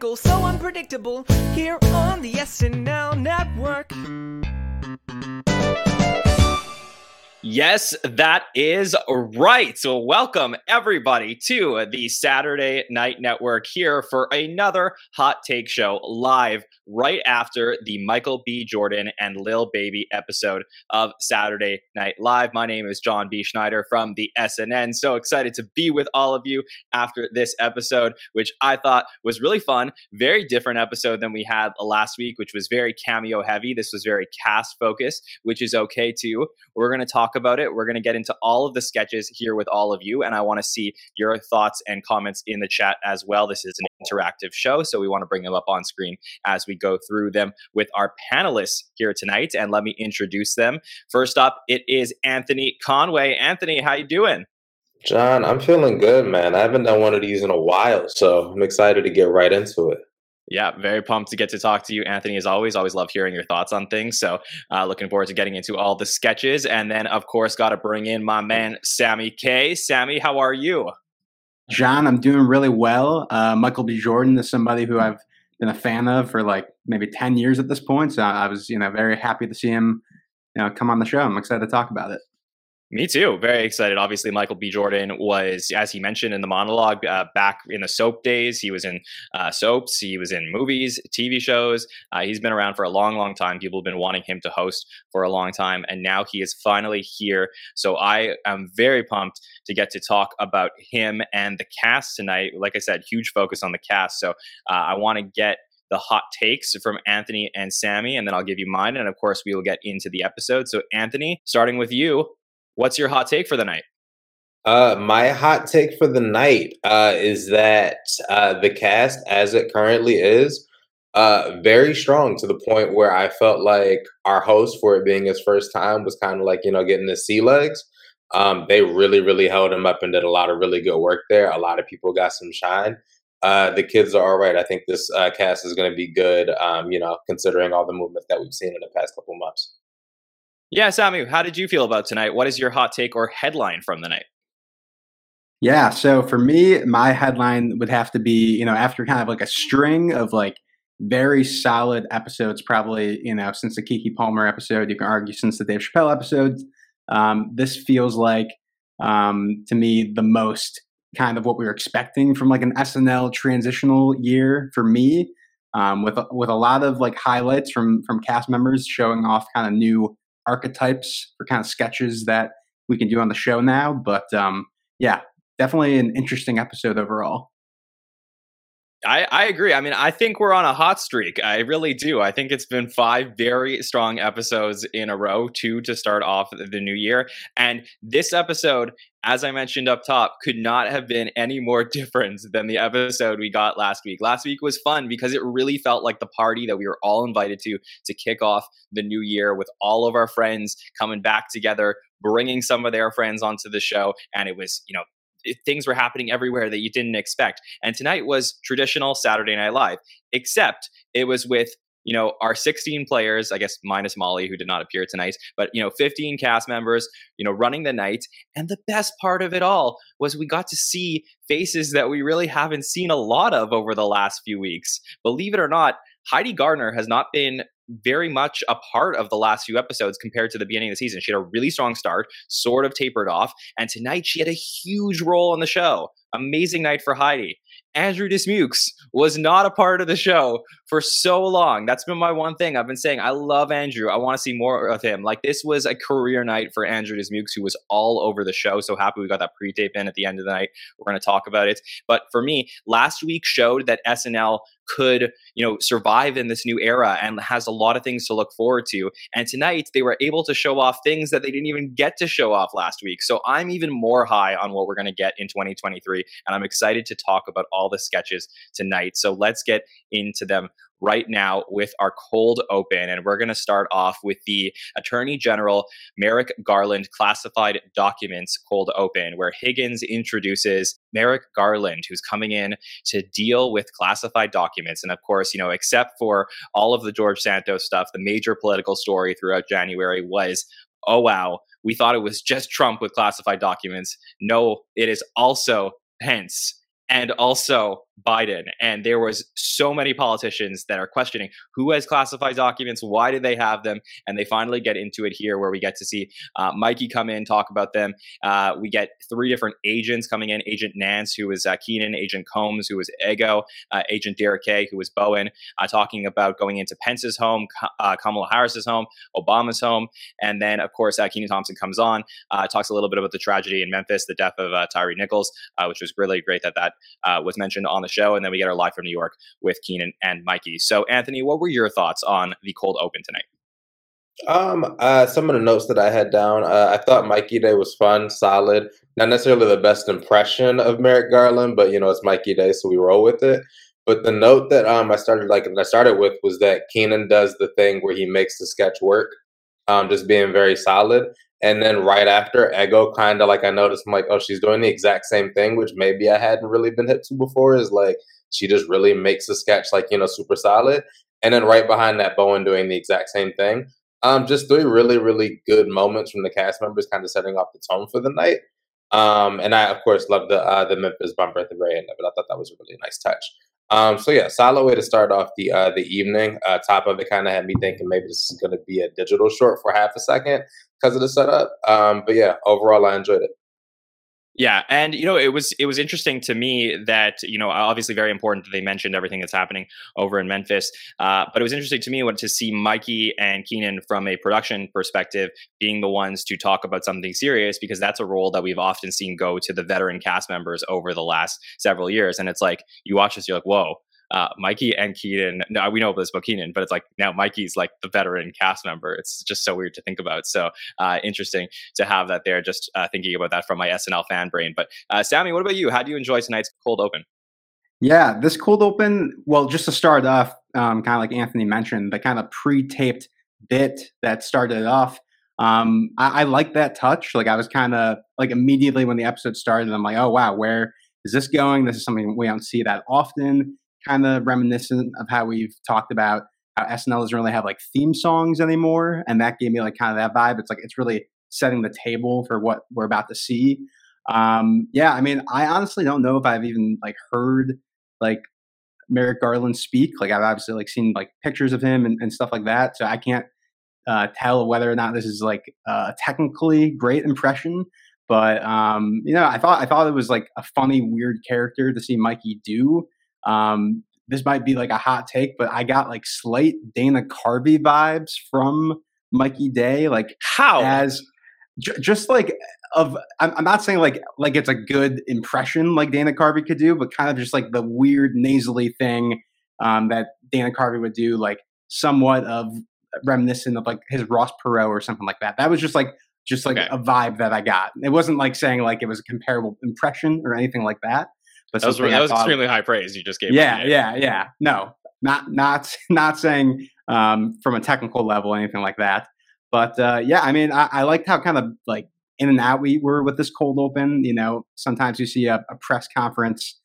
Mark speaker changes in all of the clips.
Speaker 1: farcical, so unpredictable here on the SNL network.
Speaker 2: Yes, that is right. So, welcome everybody to the Saturday Night Network here for another hot take show live right after the Michael B. Jordan and Lil Baby episode of Saturday Night Live. My name is Jon B. Schneider from the SNN. So excited to be with all of you after this episode, which I thought was really fun. Very different episode than we had last week, which was very cameo heavy. This was very cast focused, which is okay too. We're going to talk about it. We're going to get into all of the sketches here with all of you, and I want to see your thoughts and comments in the chat as well. This is an interactive show, so we want to bring them up on screen as we go through them with our panelists here tonight. And let me introduce them. First up, it is Anthony Conway. Anthony, how you doing?
Speaker 3: Jon, I'm feeling good, man. I haven't done one of these in a while, so I'm excited to get right into it.
Speaker 2: Yeah, very pumped to get to talk to you, Anthony. As always, always love hearing your thoughts on things. So, uh, looking forward to getting into all the sketches, and then, of course, got to bring in my man Sammy Kay. Sammy, how are you?
Speaker 4: Jon, I'm doing really well. Uh, Michael B. Jordan is somebody who I've been a fan of for like maybe 10 years at this point. So I was, you know, very happy to see him, you know, come on the show. I'm excited to talk about it.
Speaker 2: Me too. Very excited. Obviously, Michael B. Jordan was, as he mentioned in the monologue, uh, back in the soap days. He was in uh, soaps, he was in movies, TV shows. Uh, he's been around for a long, long time. People have been wanting him to host for a long time, and now he is finally here. So I am very pumped to get to talk about him and the cast tonight. Like I said, huge focus on the cast. So uh, I want to get the hot takes from Anthony and Sammy, and then I'll give you mine. And of course, we will get into the episode. So, Anthony, starting with you, What's your hot take for the night?
Speaker 3: Uh, my hot take for the night uh, is that uh, the cast, as it currently is, uh, very strong to the point where I felt like our host, for it being his first time, was kind of like you know getting the sea legs. Um, they really, really held him up and did a lot of really good work there. A lot of people got some shine. Uh, the kids are all right. I think this uh, cast is going to be good. Um, you know, considering all the movement that we've seen in the past couple months.
Speaker 2: Yeah, Sammy, how did you feel about tonight? What is your hot take or headline from the night?
Speaker 4: Yeah, so for me, my headline would have to be, you know, after kind of like a string of like very solid episodes, probably, you know, since the Keke Palmer episode, you can argue since the Dave Chappelle episodes, um, this feels like, um, to me, the most kind of what we were expecting from like an SNL transitional year for me, um, with with a lot of like highlights from from cast members showing off kind of new archetypes for kind of sketches that we can do on the show now. But um, yeah, definitely an interesting episode overall.
Speaker 2: I, I agree. I mean, I think we're on a hot streak. I really do. I think it's been five very strong episodes in a row, two to start off the new year. And this episode, as I mentioned up top, could not have been any more different than the episode we got last week. Last week was fun because it really felt like the party that we were all invited to to kick off the new year with all of our friends coming back together, bringing some of their friends onto the show. And it was, you know, things were happening everywhere that you didn't expect. And tonight was traditional Saturday Night Live, except it was with you know our 16 players i guess minus molly who did not appear tonight but you know 15 cast members you know running the night and the best part of it all was we got to see faces that we really haven't seen a lot of over the last few weeks believe it or not heidi gardner has not been very much a part of the last few episodes compared to the beginning of the season. She had a really strong start, sort of tapered off, and tonight she had a huge role on the show. Amazing night for Heidi. Andrew Dismukes was not a part of the show for so long. That's been my one thing. I've been saying I love Andrew. I want to see more of him. Like this was a career night for Andrew Dismukes, who was all over the show. So happy we got that pre-tape in at the end of the night. We're going to talk about it. But for me, last week showed that SNL could, you know, survive in this new era and has a lot of things to look forward to. And tonight they were able to show off things that they didn't even get to show off last week. So I'm even more high on what we're going to get in 2023 and I'm excited to talk about all the sketches tonight. So let's get into them right now with our cold open. And we're going to start off with the Attorney General Merrick Garland classified documents cold open, where Higgins introduces Merrick Garland, who's coming in to deal with classified documents. And of course, you know, except for all of the George Santos stuff, the major political story throughout January was oh, wow, we thought it was just Trump with classified documents. No, it is also Pence and also Biden, and there was so many politicians that are questioning who has classified documents, why did they have them, and they finally get into it here, where we get to see uh, Mikey come in, talk about them. Uh, we get three different agents coming in: Agent Nance, who uh, Kenan; Agent Combs, who is Ego; uh, Agent Derek Kay, who is Bowen, uh, talking about going into Pence's home, uh, Kamala Harris's home, Obama's home, and then of course Kenan Thompson comes on, talks a little bit about the tragedy in Memphis, the death of Tyre Nichols, which was really great that that was mentioned on the show, and then we get our live from New York with Kenan and Mikey. So, Anthony, what were your thoughts on the cold open tonight?
Speaker 3: Um, uh, some of the notes that I had down, uh, I thought Mikey Day was fun, solid. Not necessarily the best impression of Merrick Garland, but you know it's Mikey Day, so we roll with it. But the note that um I started like I started with was that Kenan does the thing where he makes the sketch work, um, just being very solid. And then right after, Ego kind of like I noticed, I'm like, oh, she's doing the exact same thing, which maybe I hadn't really been hit to before. Is like she just really makes the sketch like you know super solid. And then right behind that, Bowen doing the exact same thing. Um, just three really, really good moments from the cast members, kind of setting off the tone for the night. Um, and I, of course, love the uh, the Memphis bumper at the very end of it. I thought that was a really nice touch. Um, so yeah, solid way to start off the uh, the evening. Uh, top of it kind of had me thinking maybe this is going to be a digital short for half a second because of the setup. Um, but yeah, overall, I enjoyed it.
Speaker 2: Yeah, and you know it was it was interesting to me that you know obviously very important that they mentioned everything that's happening over in Memphis, uh, but it was interesting to me what to see Mikey and Kenan from a production perspective being the ones to talk about something serious because that's a role that we've often seen go to the veteran cast members over the last several years, and it's like you watch this, you're like, whoa, uh, Mikey and Kenan. No, we know this about Kenan, but it's like now Mikey's like the veteran cast member. It's just so weird to think about. So uh, interesting to have that there. Just uh, thinking about that from my SNL fan brain. But uh, Sammy, what about you? How do you enjoy tonight's cold open?
Speaker 4: Yeah, this cold open. Well, just to start off, um, kind of like Anthony mentioned, the kind of pre-taped bit that started off. Um, I, I like that touch. Like I was kind of like immediately when the episode started, I'm like, oh wow, where is this going? This is something we don't see that often kind of reminiscent of how we've talked about how SNL doesn't really have like theme songs anymore, and that gave me like kind of that vibe. It's like it's really setting the table for what we're about to see. Um, yeah, I mean, I honestly don't know if I've even like heard like Merrick Garland speak. Like I've obviously like seen like pictures of him and, and stuff like that, so I can't uh, tell whether or not this is like a technically great impression. But um, you know, I thought I thought it was like a funny, weird character to see Mikey do. Um, this might be like a hot take, but I got like slight Dana Carvey vibes from Mikey Day. Like
Speaker 2: how
Speaker 4: as j- just like of I'm, I'm, not saying like like it's a good impression like Dana Carvey could do, but kind of just like the weird nasally thing um, that Dana Carvey would do, like somewhat of reminiscent of like his Ross Perot or something like that. That was just like just like okay. a vibe that I got. It wasn't like saying like it was a comparable impression or anything like that.
Speaker 2: But that was, that was extremely high praise you just gave.
Speaker 4: Yeah, yeah, yeah. No, not not not saying um, from a technical level anything like that. But uh, yeah, I mean, I, I liked how kind of like in and out we were with this cold open. You know, sometimes you see a, a press conference,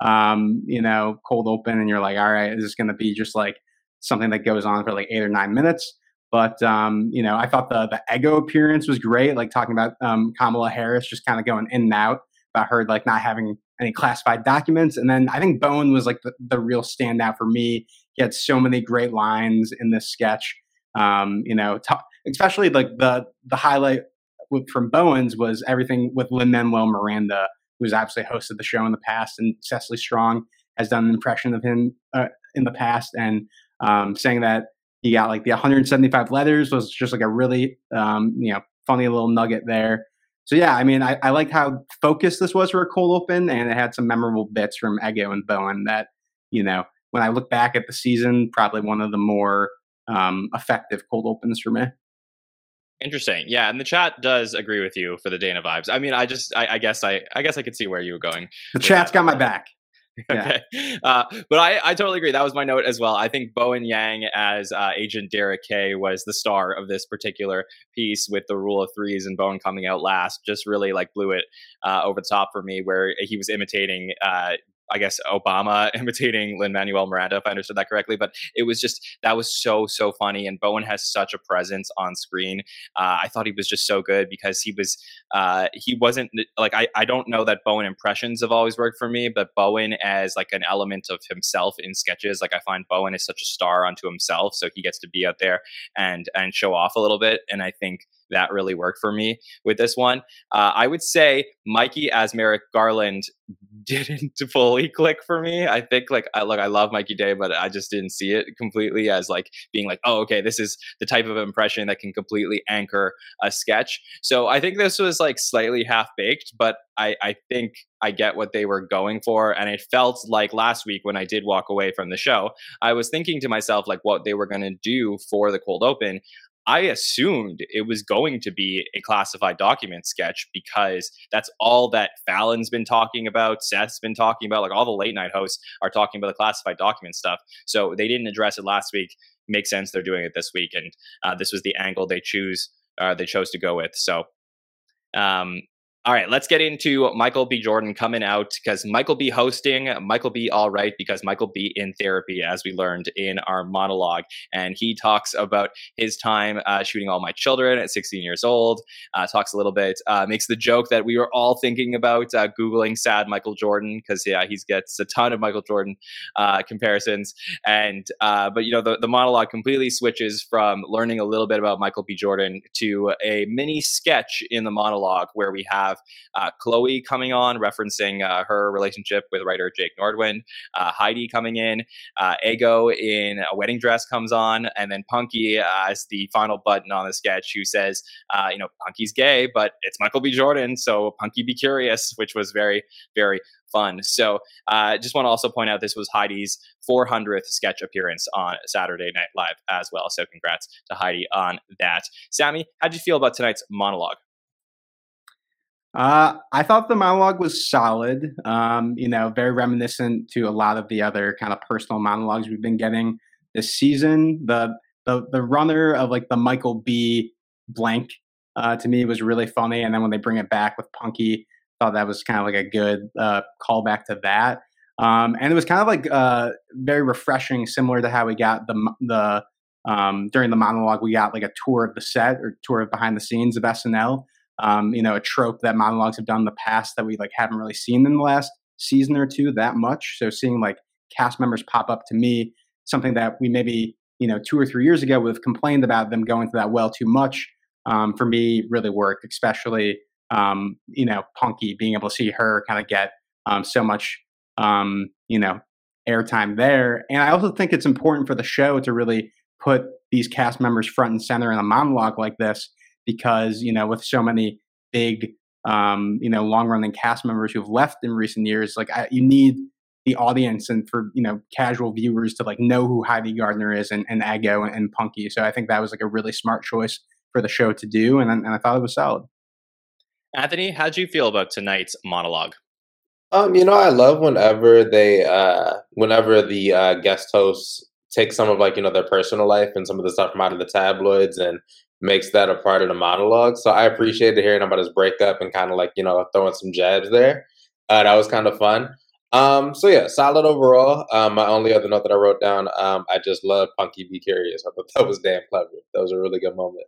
Speaker 4: um, you know, cold open, and you're like, all right, is this going to be just like something that goes on for like eight or nine minutes? But um, you know, I thought the the ego appearance was great, like talking about um, Kamala Harris just kind of going in and out about her like not having any classified documents. And then I think Bowen was like the, the real standout for me. He had so many great lines in this sketch. Um, you know, t- especially like the the highlight from Bowen's was everything with Lin Manuel Miranda, who's obviously hosted the show in the past, and Cecily Strong has done an impression of him uh, in the past, and um, saying that he got like the 175 letters was just like a really um, you know funny little nugget there so yeah, I mean, I, I like how focused this was for a cold open, and it had some memorable bits from Ego and Bowen that, you know, when I look back at the season, probably one of the more um, effective cold opens for me.
Speaker 2: Interesting, yeah, and the chat does agree with you for the Dana vibes. I mean, I just, I, I guess, I, I guess I could see where you were going.
Speaker 4: The chat's that. got my back.
Speaker 2: okay. Uh, but I, I totally agree. That was my note as well. I think Bowen Yang as uh, Agent Derek K was the star of this particular piece with the rule of threes and Bowen coming out last. Just really like blew it uh, over the top for me, where he was imitating uh, I guess Obama imitating Lin Manuel Miranda, if I understood that correctly. But it was just that was so so funny, and Bowen has such a presence on screen. Uh, I thought he was just so good because he was uh, he wasn't like I I don't know that Bowen impressions have always worked for me, but Bowen as like an element of himself in sketches, like I find Bowen is such a star unto himself, so he gets to be out there and and show off a little bit, and I think that really worked for me with this one. Uh, I would say Mikey as Merrick Garland didn't fully click for me. I think like I look, I love Mikey Day, but I just didn't see it completely as like being like, oh, okay, this is the type of impression that can completely anchor a sketch. So I think this was like slightly half baked, but I, I think I get what they were going for. And it felt like last week when I did walk away from the show, I was thinking to myself, like, what they were going to do for the cold open. I assumed it was going to be a classified document sketch because that's all that Fallon's been talking about, Seth's been talking about, like all the late night hosts are talking about the classified document stuff. So they didn't address it last week. Makes sense they're doing it this week, and uh, this was the angle they choose. Uh, they chose to go with. So um, all right, let's get into Michael B. Jordan coming out because Michael B. hosting, Michael B. All right, because Michael B. in therapy, as we learned in our monologue. And he talks about his time uh, shooting All My Children at 16 years old, uh, talks a little bit, uh, makes the joke that we were all thinking about uh, Googling sad Michael Jordan because, yeah, he gets a ton of Michael Jordan uh, comparisons. And, uh, but, you know, the, the monologue completely switches from learning a little bit about Michael B. Jordan to a mini sketch in the monologue where we have have uh, Chloe coming on, referencing uh, her relationship with writer Jake Nordwind. Uh, Heidi coming in. Uh, Ego in a wedding dress comes on, and then Punkie as the final button on the sketch, who says, uh, "You know, Punkie's gay, but it's Michael B. Jordan, so Punkie be curious," which was very, very fun. So, uh, just want to also point out this was Heidi's 400th sketch appearance on Saturday Night Live as well. So, congrats to Heidi on that. Sammy, how did you feel about tonight's monologue?
Speaker 4: Uh, I thought the monologue was solid. Um, you know, very reminiscent to a lot of the other kind of personal monologues we've been getting this season. The the the runner of like the Michael B. blank uh, to me was really funny, and then when they bring it back with Punkie, I thought that was kind of like a good uh, callback to that. Um, and it was kind of like uh, very refreshing, similar to how we got the the um, during the monologue we got like a tour of the set or tour of behind the scenes of SNL um, you know, a trope that monologues have done in the past that we like haven't really seen in the last season or two that much. So seeing like cast members pop up to me, something that we maybe you know two or three years ago would have complained about them going to that well too much. Um, for me, really worked, especially um, you know Punkie being able to see her kind of get um, so much um, you know airtime there. And I also think it's important for the show to really put these cast members front and center in a monologue like this because you know with so many big um, you know long running cast members who've left in recent years, like I, you need the audience and for you know casual viewers to like know who Heidi Gardner is and, and Ego and, and Punkie. So I think that was like a really smart choice for the show to do, and and I thought it was solid.
Speaker 2: Anthony, how did you feel about tonight's monologue?
Speaker 3: Um, you know, I love whenever they, uh, whenever the uh, guest hosts take some of like you know their personal life and some of the stuff from out of the tabloids and makes that a part of the monologue. So I appreciated hearing about his breakup and kind of like, you know, throwing some jabs there. Uh, that was kind of fun. Um, so yeah, solid overall. Um, my only other note that I wrote down, um, I just love Punkie Be Curious. I thought that was damn clever. That was a really good moment.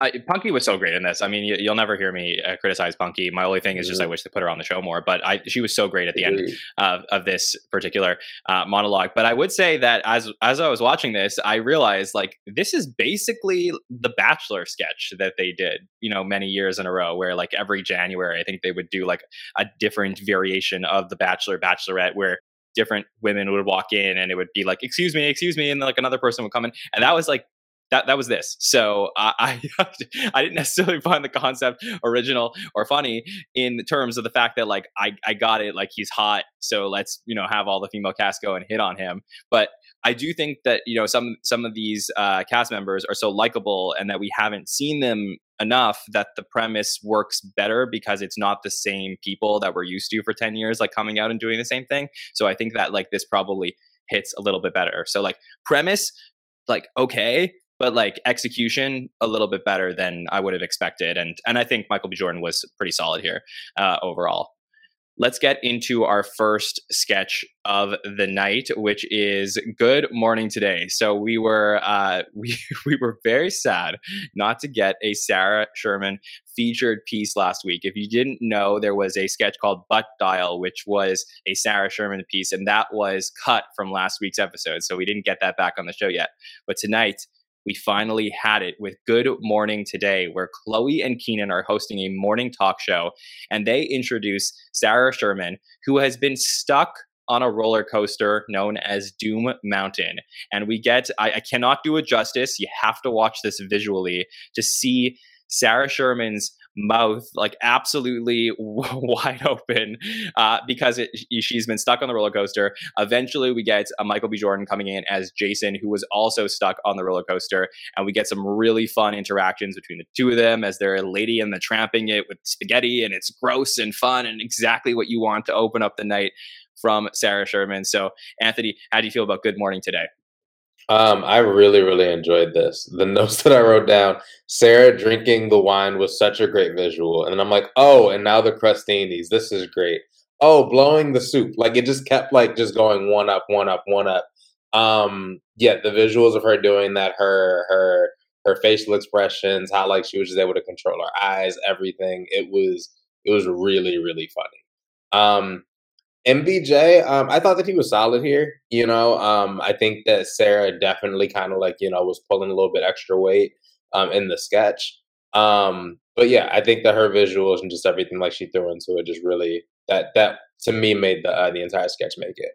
Speaker 2: I, Punkie was so great in this. I mean, you, will never hear me uh, criticize Punkie. My only thing is just I mm-hmm. wish they put her on the show more. But I, she was so great at the end of, of this particular uh, monologue. But I would say that as as I was watching this, I realized like this is basically the Bachelor sketch that they did, you know, many years in a row. Where like every January, I think they would do like a different variation of the Bachelor Bachelorette, where different women would walk in and it would be like excuse me excuse me and like another person would come in and that was like that that was this. So I I didn't necessarily find the concept original or funny in terms of the fact that like I I got it like he's hot, so let's you know have all the female cast go and hit on him. But I do think that you know some some of these uh, cast members are so likable and that we haven't seen them enough that the premise works better because it's not the same people that we're used to for 10 years like coming out and doing the same thing so i think that like this probably hits a little bit better so like premise like okay but like execution a little bit better than I would have expected. And and I think Michael B. Jordan was pretty solid here uh, overall. let's get into our first sketch of the night, which is "Good Morning Today." So we were uh, we we were very sad not to get a Sarah Sherman featured piece last week. If you didn't know, there was a sketch called "Butt Dial," which was a Sarah Sherman piece, and that was cut from last week's episode. So we didn't get that back on the show yet. But tonight we finally had it with Good Morning Today, where Chloe and Kenan are hosting a morning talk show, and they introduce Sarah Sherman, who has been stuck on a roller coaster known as Doom Mountain. And we get, I, I cannot do it justice. You have to watch this visually to see Sarah Sherman's mouth like absolutely wide open uh, because it, she's been stuck on the roller coaster. Eventually, we get a Michael B. Jordan coming in as Jason, who was also stuck on the roller coaster, and we get some really fun interactions between the two of them as they're lady and the tramping it with spaghetti, and it's gross and fun and exactly what you want to open up the night from Sarah Sherman. So, Anthony, how do you feel about Good Morning today?
Speaker 3: Um, I really, really enjoyed this. The notes that I wrote down, Sarah drinking the wine was such a great visual. And I'm like, oh, and now the crustinis. This is great. Oh, blowing the soup. Like it just kept like just going one up, one up, one up. Um, yeah, the visuals of her doing that, her her her facial expressions, how like she was just able to control her eyes, everything. It was it was really, really funny. Um, MBJ, um, I thought that he was solid here. You know, um, I think that Sarah definitely kind of like you know was pulling a little bit extra weight um, in the sketch. Um, but yeah, I think that her visuals and just everything like she threw into it just really that that to me made the uh, the entire sketch make it.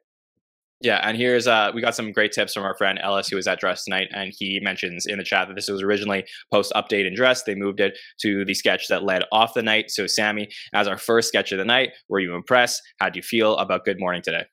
Speaker 2: Yeah, and here's uh we got some great tips from our friend Ellis who was at Dress tonight, and he mentions in the chat that this was originally post update and dress. They moved it to the sketch that led off the night. So Sammy, as our first sketch of the night, were you impressed? How do you feel about Good Morning today?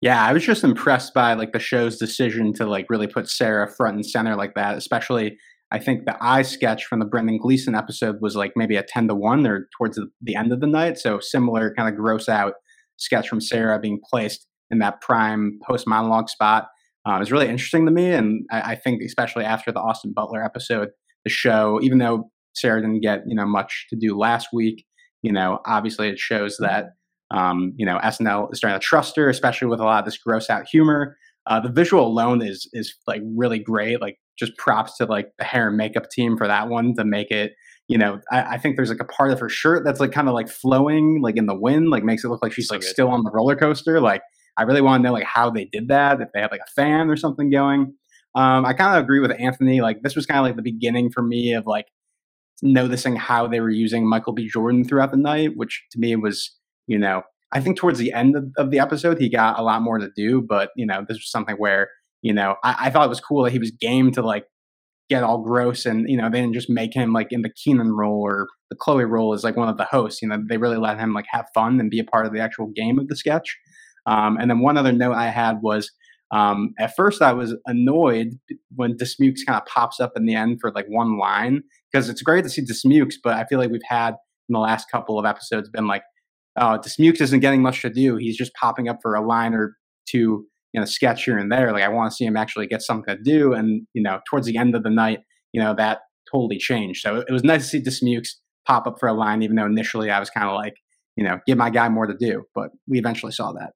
Speaker 4: Yeah, I was just impressed by like the show's decision to like really put Sarah front and center like that. Especially, I think the eye sketch from the Brendan Gleeson episode was like maybe a ten to one or towards the, the end of the night. So similar kind of gross out sketch from Sarah being placed in that prime post monologue spot. Uh, it was really interesting to me, and I, I, think especially after the Austin Butler episode, the show, even though Sarah didn't get you know much to do last week, you know, obviously it shows that um, you know SNL is starting to trust her, especially with a lot of this gross out humor. Uh, the visual alone is is like really great. Like just props to like the hair and makeup team for that one to make it. You know, I, I think there's like a part of her shirt that's like kind of like flowing, like in the wind, like makes it look like she's so like good. still on the roller coaster. Like I really want to know like how they did that, if they had like a fan or something going. Um, I kind of agree with Anthony. Like this was kind of like the beginning for me of like noticing how they were using Michael B. Jordan throughout the night, which to me was, you know, I think towards the end of, of the episode he got a lot more to do, but you know, this was something where you know I, I thought it was cool that he was game to like get all gross and you know they didn't just make him like in the Kenan role or the Chloe role as like one of the hosts. You know, they really let him like have fun and be a part of the actual game of the sketch. Um, and then one other note I had was um, at first I was annoyed when Dismukes kind of pops up in the end for like one line because it's great to see Dismukes, but I feel like we've had in the last couple of episodes been like, oh, Dismukes isn't getting much to do. He's just popping up for a line or two, you know, sketch here and there. Like I want to see him actually get something to do. And, you know, towards the end of the night, you know, that totally changed. So it was nice to see Dismukes pop up for a line, even though initially I was kind of like, you know, give my guy more to do. But we eventually saw that.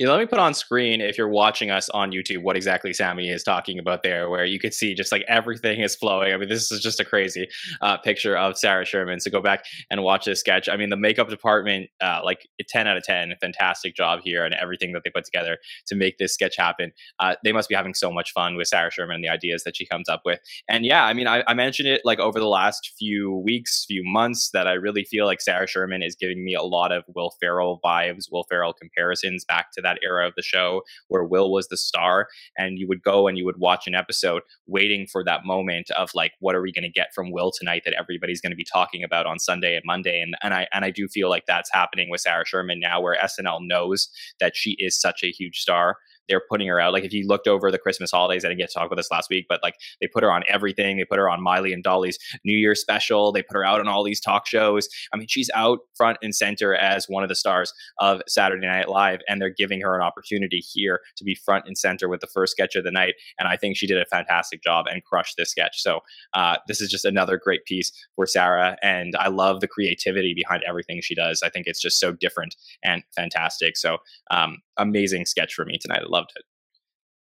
Speaker 2: Let me put on screen if you're watching us on YouTube what exactly Sammy is talking about there, where you could see just like everything is flowing. I mean, this is just a crazy uh, picture of Sarah Sherman. So go back and watch this sketch. I mean, the makeup department, uh, like 10 out of 10, fantastic job here and everything that they put together to make this sketch happen. Uh, they must be having so much fun with Sarah Sherman and the ideas that she comes up with. And yeah, I mean, I, I mentioned it like over the last few weeks, few months that I really feel like Sarah Sherman is giving me a lot of Will Ferrell vibes, Will Ferrell comparisons back to that that era of the show where Will was the star, and you would go and you would watch an episode waiting for that moment of like, what are we going to get from Will tonight that everybody's going to be talking about on Sunday and Monday, and and I and I do feel like that's happening with Sarah Sherman now, where SNL knows that she is such a huge star they're putting her out. Like if you looked over the Christmas holidays, I didn't get to talk about this last week, but like they put her on everything. They put her on Miley and Dolly's New Year special. They put her out on all these talk shows. I mean, she's out front and center as one of the stars of Saturday Night Live, and they're giving her an opportunity here to be front and center with the first sketch of the night. And I think she did a fantastic job and crushed this sketch. So uh, this is just another great piece for Sarah, and I love the creativity behind everything she does. I think it's just so different and fantastic. So um, amazing sketch for me tonight. I loved it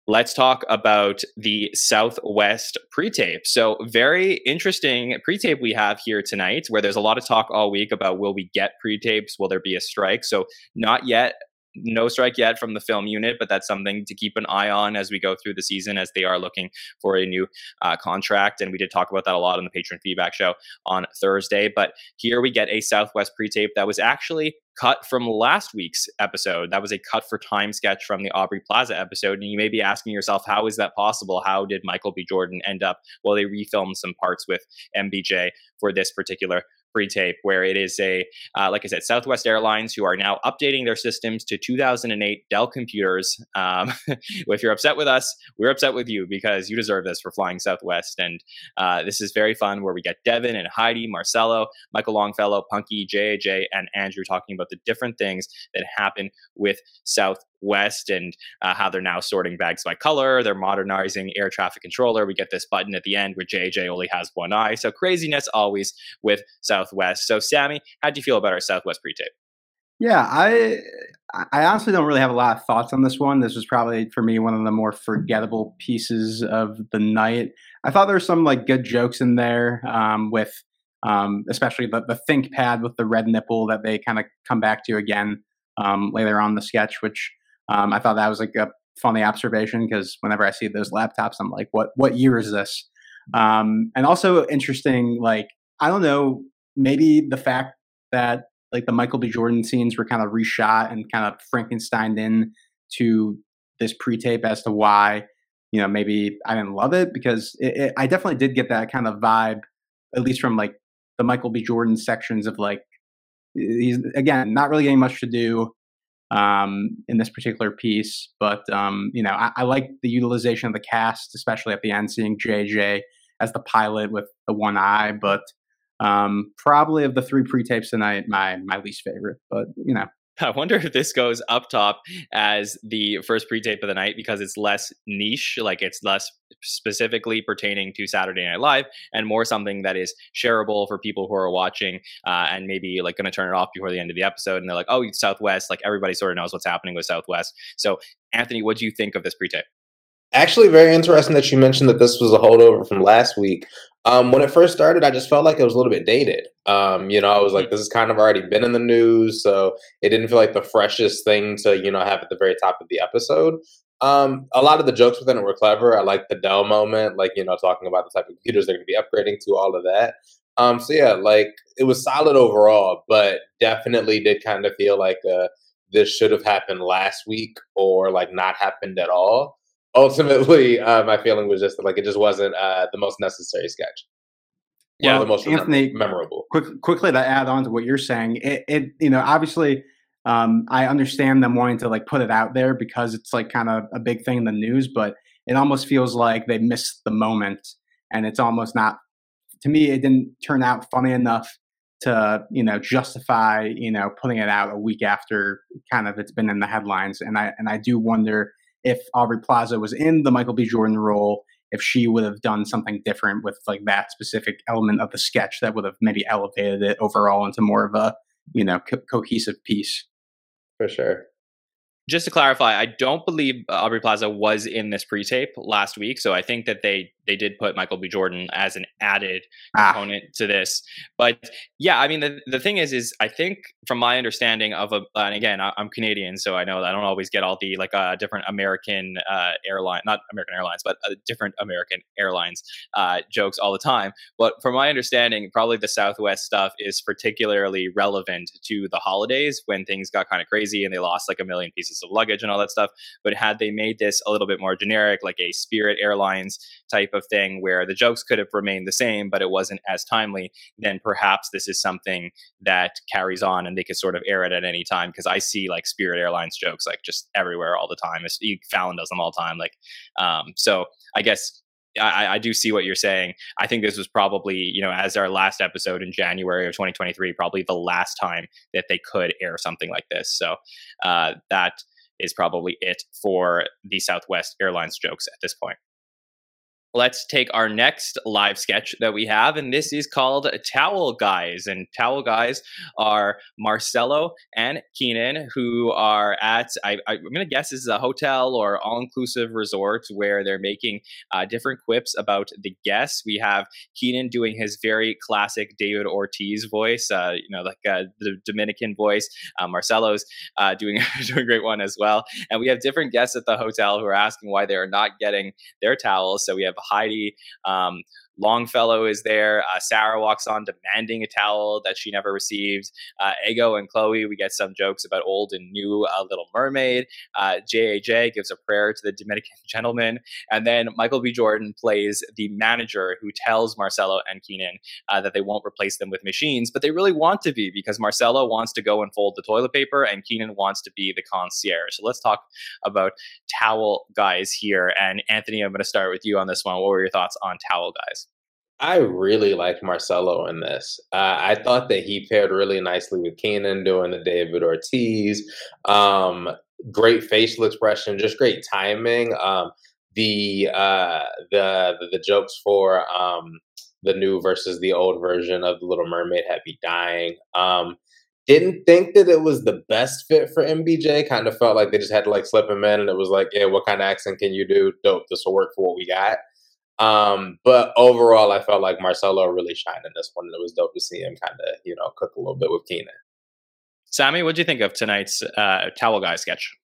Speaker 2: let's talk about the Southwest pre tape. So, very interesting pre tape we have here tonight, where there's a lot of talk all week about will we get pre tapes? Will there be a strike? So, not yet. No strike yet from the film unit, but that's something to keep an eye on as we go through the season as they are looking for a new uh, contract. And we did talk about that a lot on the patron feedback show on Thursday. But here we get a Southwest pre tape that was actually cut from last week's episode. That was a cut for time sketch from the Aubrey Plaza episode. And you may be asking yourself, how is that possible? How did Michael B. Jordan end up? Well, they refilmed some parts with MBJ for this particular pre-tape where it is a uh, like i said southwest airlines who are now updating their systems to 2008 dell computers. Um, if you're upset with us we're upset with you because you deserve this for flying southwest. And uh, this is very fun where we get devon and heidi marcello michael longfellow punkie jaj and andrew talking about the different things that happen with south West and uh, how they're now sorting bags by color. They're modernizing air traffic controller. We get this button at the end where JJ only has one eye. So craziness always with Southwest. So Sammy, how do you feel about our Southwest pre-tape?
Speaker 4: Yeah, I I honestly don't really have a lot of thoughts on this one. This was probably for me one of the more forgettable pieces of the night. I thought there were some like good jokes in there um, with um, especially the, the think pad with the red nipple that they kind of come back to again um, later on the sketch, which um, I thought that was like a funny observation because whenever I see those laptops, I'm like, what what year is this? Um, and also interesting, like I don't know, maybe the fact that like the Michael B. Jordan scenes were kind of reshot and kind of Frankensteined in to this pre-tape as to why you know maybe I didn't love it because it, it, I definitely did get that kind of vibe, at least from like the Michael B. Jordan sections of like he's again not really getting much to do um, in this particular piece. But um, you know, I, I, like the utilization of the cast, especially at the end, seeing JJ as the pilot with the one eye. But um, probably of the three pre-tapes tonight, my my least favorite. But you know,
Speaker 2: I wonder if this goes up top as the first pre-tape of the night because it's less niche, like it's less specifically pertaining to Saturday Night Live, and more something that is shareable for people who are watching uh, and maybe like going to turn it off before the end of the episode, and they're like, "Oh, Southwest!" Like everybody sort of knows what's happening with Southwest. So, Anthony, what do you think of this pre-tape?
Speaker 3: Actually, very interesting that you mentioned that this was a holdover from last week. Um, when it first started, I just felt like it was a little bit dated. Um, you know, I was like, this has kind of already been in the news, so it didn't feel like the freshest thing to, you know, have at the very top of the episode. Um, a lot of the jokes within it were clever. I like the Dell moment, like, you know, talking about the type of computers they're going to be upgrading to, all of that. Um, so yeah, like it was solid overall, but definitely did kind of feel like uh, this should have happened last week or like not happened at all ultimately, uh, my feeling was just that, like it just wasn't uh, the most necessary sketch.
Speaker 4: Yeah, well, the most Anthony, memorable. Quick, quickly to add on to what you're saying, it, it you know obviously um, I understand them wanting to like put it out there because it's like kind of a big thing in the news, but it almost feels like they missed the moment, and it's almost not. To me, it didn't turn out funny enough to you know justify you know putting it out a week after kind of it's been in the headlines, and I and I do wonder if Aubrey Plaza was in the Michael B. Jordan role, if she would have done something different with like that specific element of the sketch that would have maybe elevated it overall into more of a you know co- cohesive piece.
Speaker 3: For sure
Speaker 2: just to clarify, I don't believe Aubrey Plaza was in this pre-tape last week, so I think that they they did put Michael B. Jordan as an added ah. component to this. But yeah, I mean the the thing is, is I think from my understanding of a, and again I'm Canadian, so I know I don't always get all the like uh, different American uh, airline, not American Airlines, but uh, different American airlines uh, jokes all the time. But from my understanding, probably the Southwest stuff is particularly relevant to the holidays when things got kind of crazy and they lost like a million pieces pieces of luggage and all that stuff. But had they made this a little bit more generic, like a Spirit Airlines type of thing where the jokes could have remained the same, but it wasn't as timely, then perhaps this is something that carries on and they could sort of air it at any time. Because I see like Spirit Airlines jokes like just everywhere all the time. Fallon does them all the time. Like, um, so I guess I, I, do see what you're saying. I think this was probably, you know, as our last episode in January of 2023, probably the last time that they could air something like this. So uh, that is probably it for the Southwest Airlines jokes at this point let's take our next live sketch that we have, and this is called Towel Guys. And Towel Guys are Marcello and Kenan, who are at, I, am going to guess this is a hotel or all inclusive resort where they're making uh, different quips about the guests. We have Kenan doing his very classic David Ortiz voice, uh, you know, like uh, the Dominican voice. Uh, Marcello's uh, doing, doing a great one as well. And we have different guests at the hotel who are asking why they are not getting their towels. So we have Heidi. Um, Longfellow is there. Uh, Sarah walks on demanding a towel that she never received. Uh, Ego and Chloe, we get some jokes about old and new uh, Little Mermaid. Uh, JAJ gives a prayer to the Dominican gentleman. And then Michael B. Jordan plays the manager who tells Marcello and Kenan uh, that they won't replace them with machines, but they really want to be because Marcello wants to go and fold the toilet paper and Kenan wants to be the concierge. So let's talk about towel guys here. And Anthony, I'm going to start with you on this one. What were your thoughts on towel guys?
Speaker 3: I really like Marcello in this. Uh, I thought that he paired really nicely with Kenan doing the David Ortiz. Um, great facial expression, just great timing. Um, the, uh, the, the the jokes for um, the new versus the old version of the Little Mermaid had me dying. Um, didn't think that it was the best fit for MBJ. Kind of felt like they just had to like slip him in, and it was like, yeah, what kind of accent can you do? Dope, this will work for what we got. Um, but overall, I felt like Marcello really shined in this one. and It was dope to see him kind of, you know, cook a little bit with Kenan.
Speaker 2: Sammy, what do you think of tonight's uh, towel guy sketch?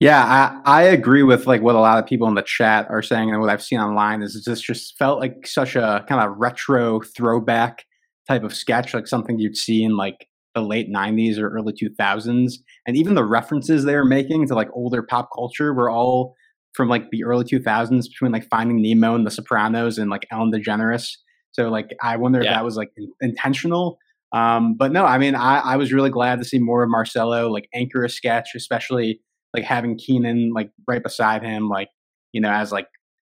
Speaker 4: Yeah, I, I agree with like what a lot of people in the chat are saying and what I've seen online is this just felt like such a kind of retro throwback type of sketch, like something you'd see in like the late 90s or early 2000s. And even the references they were making to like older pop culture were all from like the early 2000s between like Finding Nemo and The Sopranos and like Ellen DeGeneres. So like I wonder yeah. if that was like in- intentional. Um, but no, I mean I, I was really glad to see more of Marcello like anchor a sketch, especially like having Kenan like right beside him, like you know as like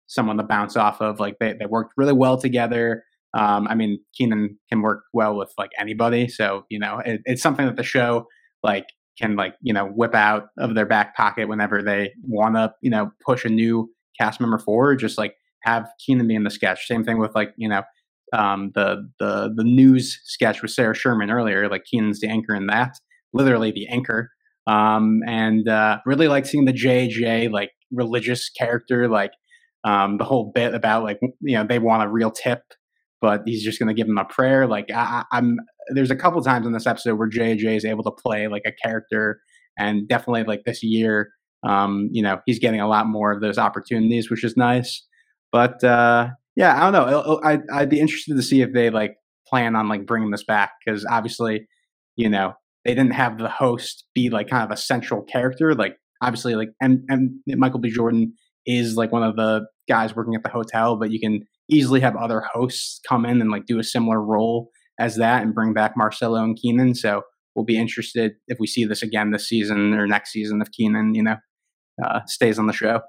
Speaker 4: someone to bounce off of. Like they they worked really well together. Um, I mean Kenan can work well with like anybody, so you know it, it's something that the show like can like you know whip out of their back pocket whenever they want to you know push a new cast member forward. Just like have Kenan be in the sketch. Same thing with like you know um, the the the news sketch with Sarah Sherman earlier. Like Kenan's the anchor in that, literally the anchor. Um, and uh, really like seeing the JJ like religious character, like um, the whole bit about like you know they want a real tip, but he's just going to give them a prayer. Like I, I'm there's a couple times in this episode where JJ is able to play like a character, and definitely like this year, um, you know, he's getting a lot more of those opportunities, which is nice. But uh, yeah, I don't know. I'd, I'd be interested to see if they like plan on like bringing this back because obviously, you know, they didn't have the host be like kind of a central character. Like obviously, like and and Michael B. Jordan is like one of the guys working at the hotel, but you can easily have other hosts come in and like do a similar role as that and bring back Marcello and Kenan. So we'll be interested if we see this again this season or next season if Kenan, you know, uh, stays on the show.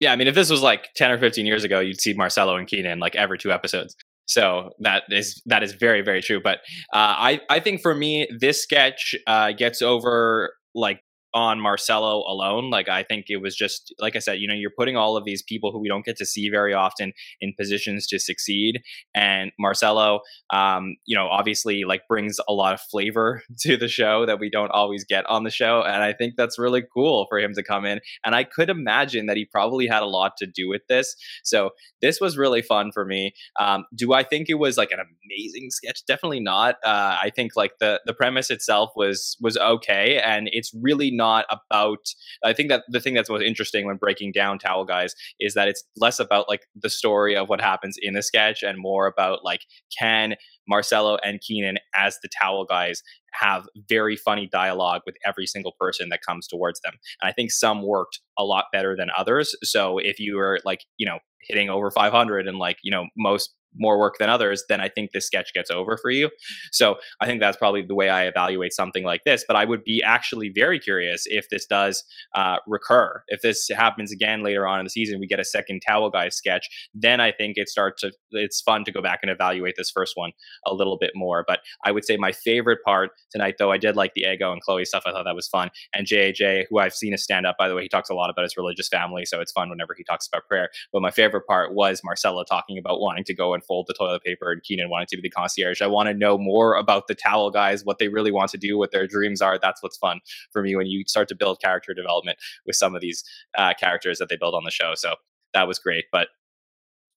Speaker 2: Yeah, I mean, if this was like ten or fifteen years ago, you'd see Marcello and Kenan like every two episodes. So that is that is very very true. But uh, I I think for me, this sketch uh, gets over like on Marcello alone. Like I think it was just like I said, you know, you're putting all of these people who we don't get to see very often in positions to succeed, and Marcello, um, you know, obviously like brings a lot of flavor to the show that we don't always get on the show, and I think that's really cool for him to come in. And I could imagine that he probably had a lot to do with this. So this was really fun for me. Um, do I think it was like an amazing sketch? Definitely not. Uh, I think like the the premise itself was was okay, and it's really not not about. I think that the thing that's most interesting when breaking down Towel Guys is that it's less about like the story of what happens in the sketch and more about like can Marcello and kenan as the Towel Guys have very funny dialogue with every single person that comes towards them. And I think some worked a lot better than others. So if you were like, you know, hitting over 500 and like, you know, most more work than others, then I think this sketch gets over for you. So I think that's probably the way I evaluate something like this. But I would be actually very curious if this does uh, recur. If this happens again later on in the season, we get a second Towel Guy sketch, then I think it starts to, it's fun to go back and evaluate this first one a little bit more. But I would say my favorite part tonight, though, I did like the Ego and Chloe stuff. I thought that was fun. And JAJ, who I've seen a stand up, by the way, he talks a lot about his religious family. So it's fun whenever he talks about prayer. But my favorite part was Marcello talking about wanting to go and fold the toilet paper and Kenan wanted to be the concierge. I want to know more about the towel guys, what they really want to do, what their dreams are. That's what's fun for me when you start to build character development with some of these uh, characters that they build on the show. So that was great. But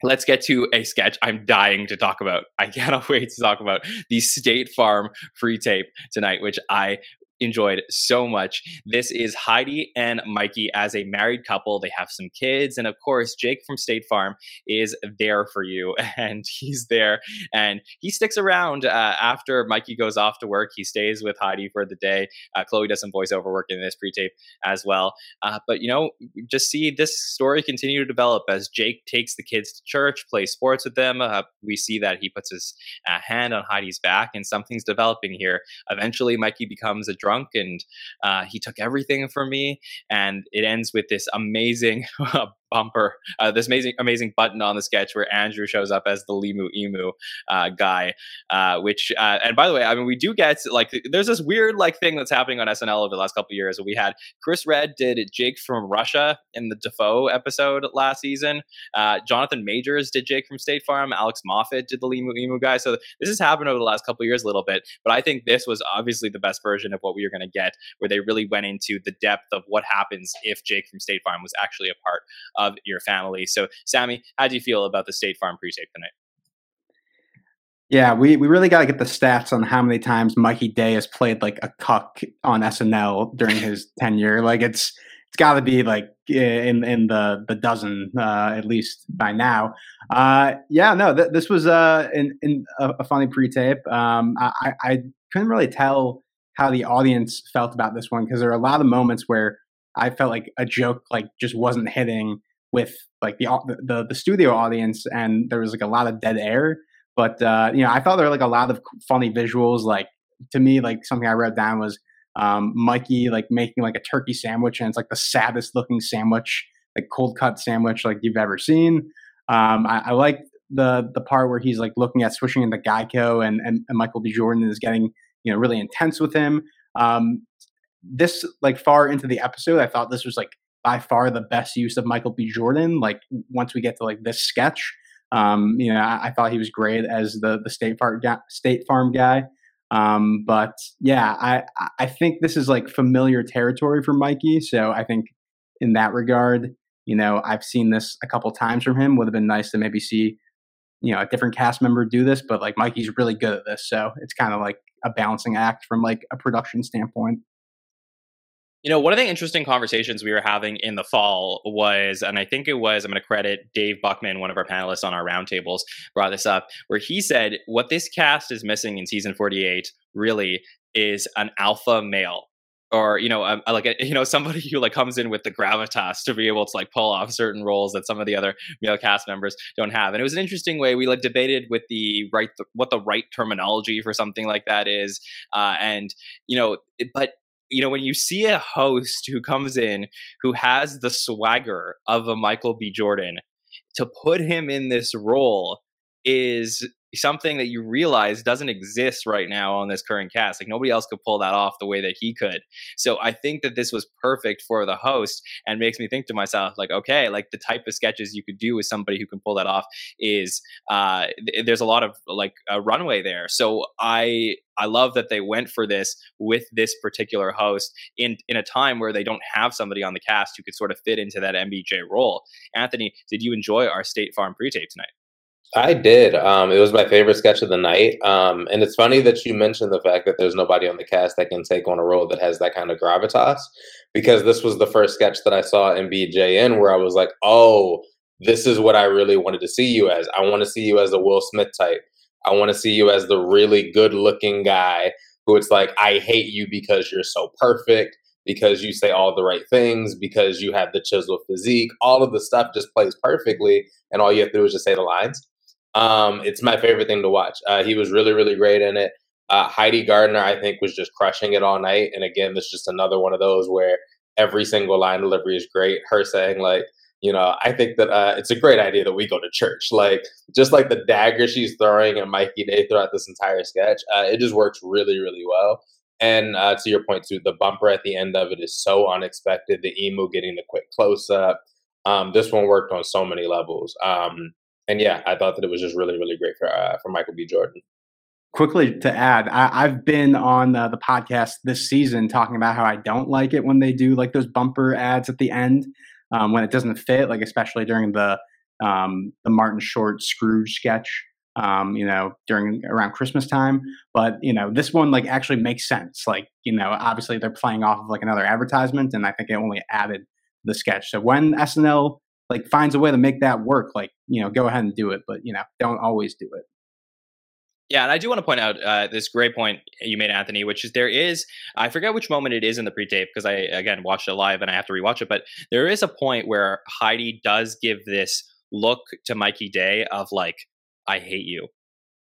Speaker 2: let's get to a sketch I'm dying to talk about. I cannot wait to talk about the State Farm free tape tonight, which I enjoyed so much. This is Heidi and Mikey as a married couple. They have some kids. And of course, Jake from State Farm is there for you. And he's there and he sticks around uh, after Mikey goes off to work. He stays with Heidi for the day. Uh, Chloe does some voiceover work in this pre tape as well. Uh, but, you know, just see this story continue to develop as Jake takes the kids to church, plays sports with them. Uh, we see that he puts his uh, hand on Heidi's back and something's developing here. Eventually, Mikey becomes a drunk and uh, he took everything from me. And it ends with this amazing bumper, uh, this amazing amazing button on the sketch where Andrew shows up as the Limu Emu uh, guy. Uh, which uh, and by the way, I mean we do get like there's this weird like thing that's happening on SNL over the last couple years. We had Chris Redd did Jake from Russia in the Dafoe episode last season. Uh, Jonathan Majors did Jake from State Farm. Alex Moffat did the Limu Emu guy. So this has happened over the last couple years a little bit. But I think this was obviously the best version of what we were going to get, where they really went into the depth of what happens if Jake from State Farm was actually a part of your family. So, Sammy, how do you feel about the State Farm pre-tape tonight?
Speaker 4: Yeah, we, we really got to get the stats on how many times Mikey Day has played like a cuck on SNL during his tenure. Like it's it's got to be like in in the the dozen uh, at least by now. Uh, yeah, no, th- this was uh, in, in a, a funny pre-tape. Um, I, I couldn't really tell how the audience felt about this one because there are a lot of moments where I felt like a joke like just wasn't hitting with like the the, the studio audience, and there was like a lot of dead air. But uh, you know, I thought there were like a lot of funny visuals. Like to me, like something I wrote down was um, Mikey like making like a turkey sandwich, and it's like the saddest looking sandwich, like cold cut sandwich like you've ever seen. Um, I, I like the the part where he's like looking at swishing into Geico, and, and, and Michael B. Jordan is getting you know really intense with him. Um, this like far into the episode, I thought this was like by far the best use of Michael B. Jordan. Like once we get to like this sketch, um, you know, I, I, thought he was great as the the State Farm State Farm guy. Um, but yeah, I I think this is like familiar territory for Mikey. So I think in that regard, you know, I've seen this a couple times from him. Would have been nice to maybe see, you know, a different cast member do this. But like Mikey's really good at this, so it's kind of like a balancing act from like a production standpoint.
Speaker 2: You know, one of the interesting conversations we were having in the fall was, and I think it was, I'm going to credit Dave Buckman, one of our panelists on our roundtables, brought this up, where he said what this cast is missing in season 48 really is an alpha male. Or you know um, like you know somebody who like comes in with the gravitas to be able to like pull off certain roles that some of the other male cast members don't have. And it was an interesting way we like debated with the right what the right terminology for something like that is uh, and you know but you know, when you see a host who comes in who has the swagger of a Michael B. Jordan, to put him in this role is something that you realize doesn't exist right now on this current cast. Like nobody else could pull that off the way that he could. So I think that this was perfect for the host and makes me think to myself, like, okay, like the type of sketches you could do with somebody who can pull that off is uh, th- there's a lot of like a runway there. So I I love that they went for this with this particular host in in a time where they don't have somebody on the cast who could sort of fit into that MBJ role. Anthony, did you enjoy our State Farm pre-tape tonight?
Speaker 3: I did. Um, it was my favorite sketch of the night. Um, and it's funny that you mentioned the fact that there's nobody on the cast that can take on a role that has that kind of gravitas, because this was the first sketch that I saw in where I was like, oh, this is what I really wanted to see you as. I want to see you as a Will Smith type. I want to see you as the really good looking guy who it's like, I hate you because you're so perfect, because you say all the right things, because you have the chisel physique. All of the stuff just plays perfectly. And all you have to do is just say the lines. Um, it's my favorite thing to watch. Uh, he was really, really great in it. Uh, Heidi Gardner, I think, was just crushing it all night. And again, this is just another one of those where every single line delivery is great. Her saying, like, you know, I think that uh, it's a great idea that we go to church. Like, just like the dagger she's throwing at Mikey Day throughout this entire sketch, uh, it just works really, really well. And uh, to your point, too, the bumper at the end of it is so unexpected. The emu getting the quick close up. Um, this one worked on so many levels. Um, and yeah, I thought that it was just really, really great for uh, for Michael B. Jordan.
Speaker 4: Quickly to add, I, have been on uh, the podcast this season talking about how I don't like it when they do like those bumper ads at the end um, when it doesn't fit, like especially during the um, the Martin Short Scrooge sketch, um, you know, during around Christmas time. But you know, this one like actually makes sense. Like you know, obviously they're playing off of like another advertisement, and I think it only added the sketch. So when SNL like finds a way to make that work, like you know, go ahead and do it. But you know, don't always do it.
Speaker 2: Yeah, and I do want to point out uh, this great point you made, Anthony, which is there is I forget which moment it is in the pre-tape because I again watched it live and I have to rewatch it, but there is a point where Heidi does give this look to Mikey Day of like, "I hate you,"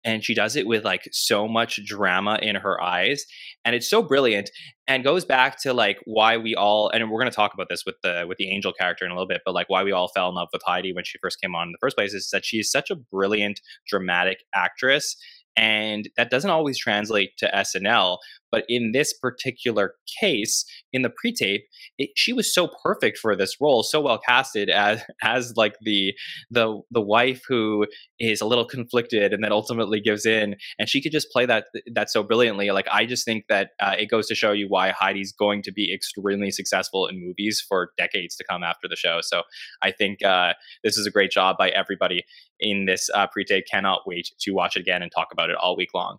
Speaker 2: and she does it with like so much drama in her eyes, and it's so brilliant, and goes back to like why we all and we're going to talk about this with the with the Angel character in a little bit, but like why we all fell in love with Heidi when she first came on in the first place is that she's such a brilliant dramatic actress and that doesn't always translate to SNL. But in this particular case, in the pre-tape, it, she was so perfect for this role, so well casted as as like the the the wife who is a little conflicted and then ultimately gives in, and she could just play that that so brilliantly. Like I just think that uh, it goes to show you why Heidi's going to be extremely successful in movies for decades to come after the show. So I think uh, this is a great job by everybody in this uh, pre-tape. Cannot wait to watch it again and talk about it all week long.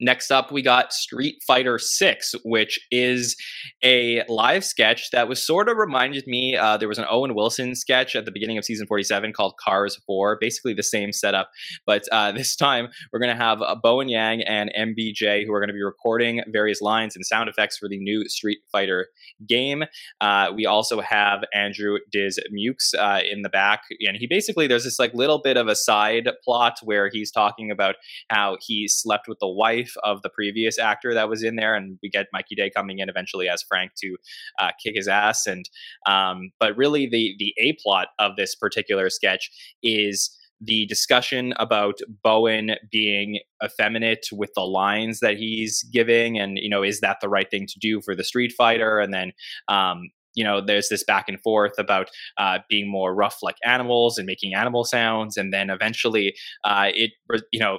Speaker 2: Next up, we got Street Fighter 6, which is a live sketch that was sort of reminded me. Uh, there was an Owen Wilson sketch at the beginning of season 47 called Cars 4, basically the same setup. But uh, this time, we're going to have uh, Bowen Yang and MBJ who are going to be recording various lines and sound effects for the new Street Fighter game. Uh, we also have Andrew Diz Mukes uh, in the back. And he basically, there's this like little bit of a side plot where he's talking about how he slept with the wife wife of the previous actor that was in there, and we get Mikey Day coming in eventually as Frank to uh, kick his ass. And um, but really, the the a plot of this particular sketch is the discussion about Bowen being effeminate with the lines that he's giving, and you know, is that the right thing to do for the Street Fighter? And then, um, you know, there's this back and forth about uh, being more rough like animals and making animal sounds, and then eventually, uh, it you know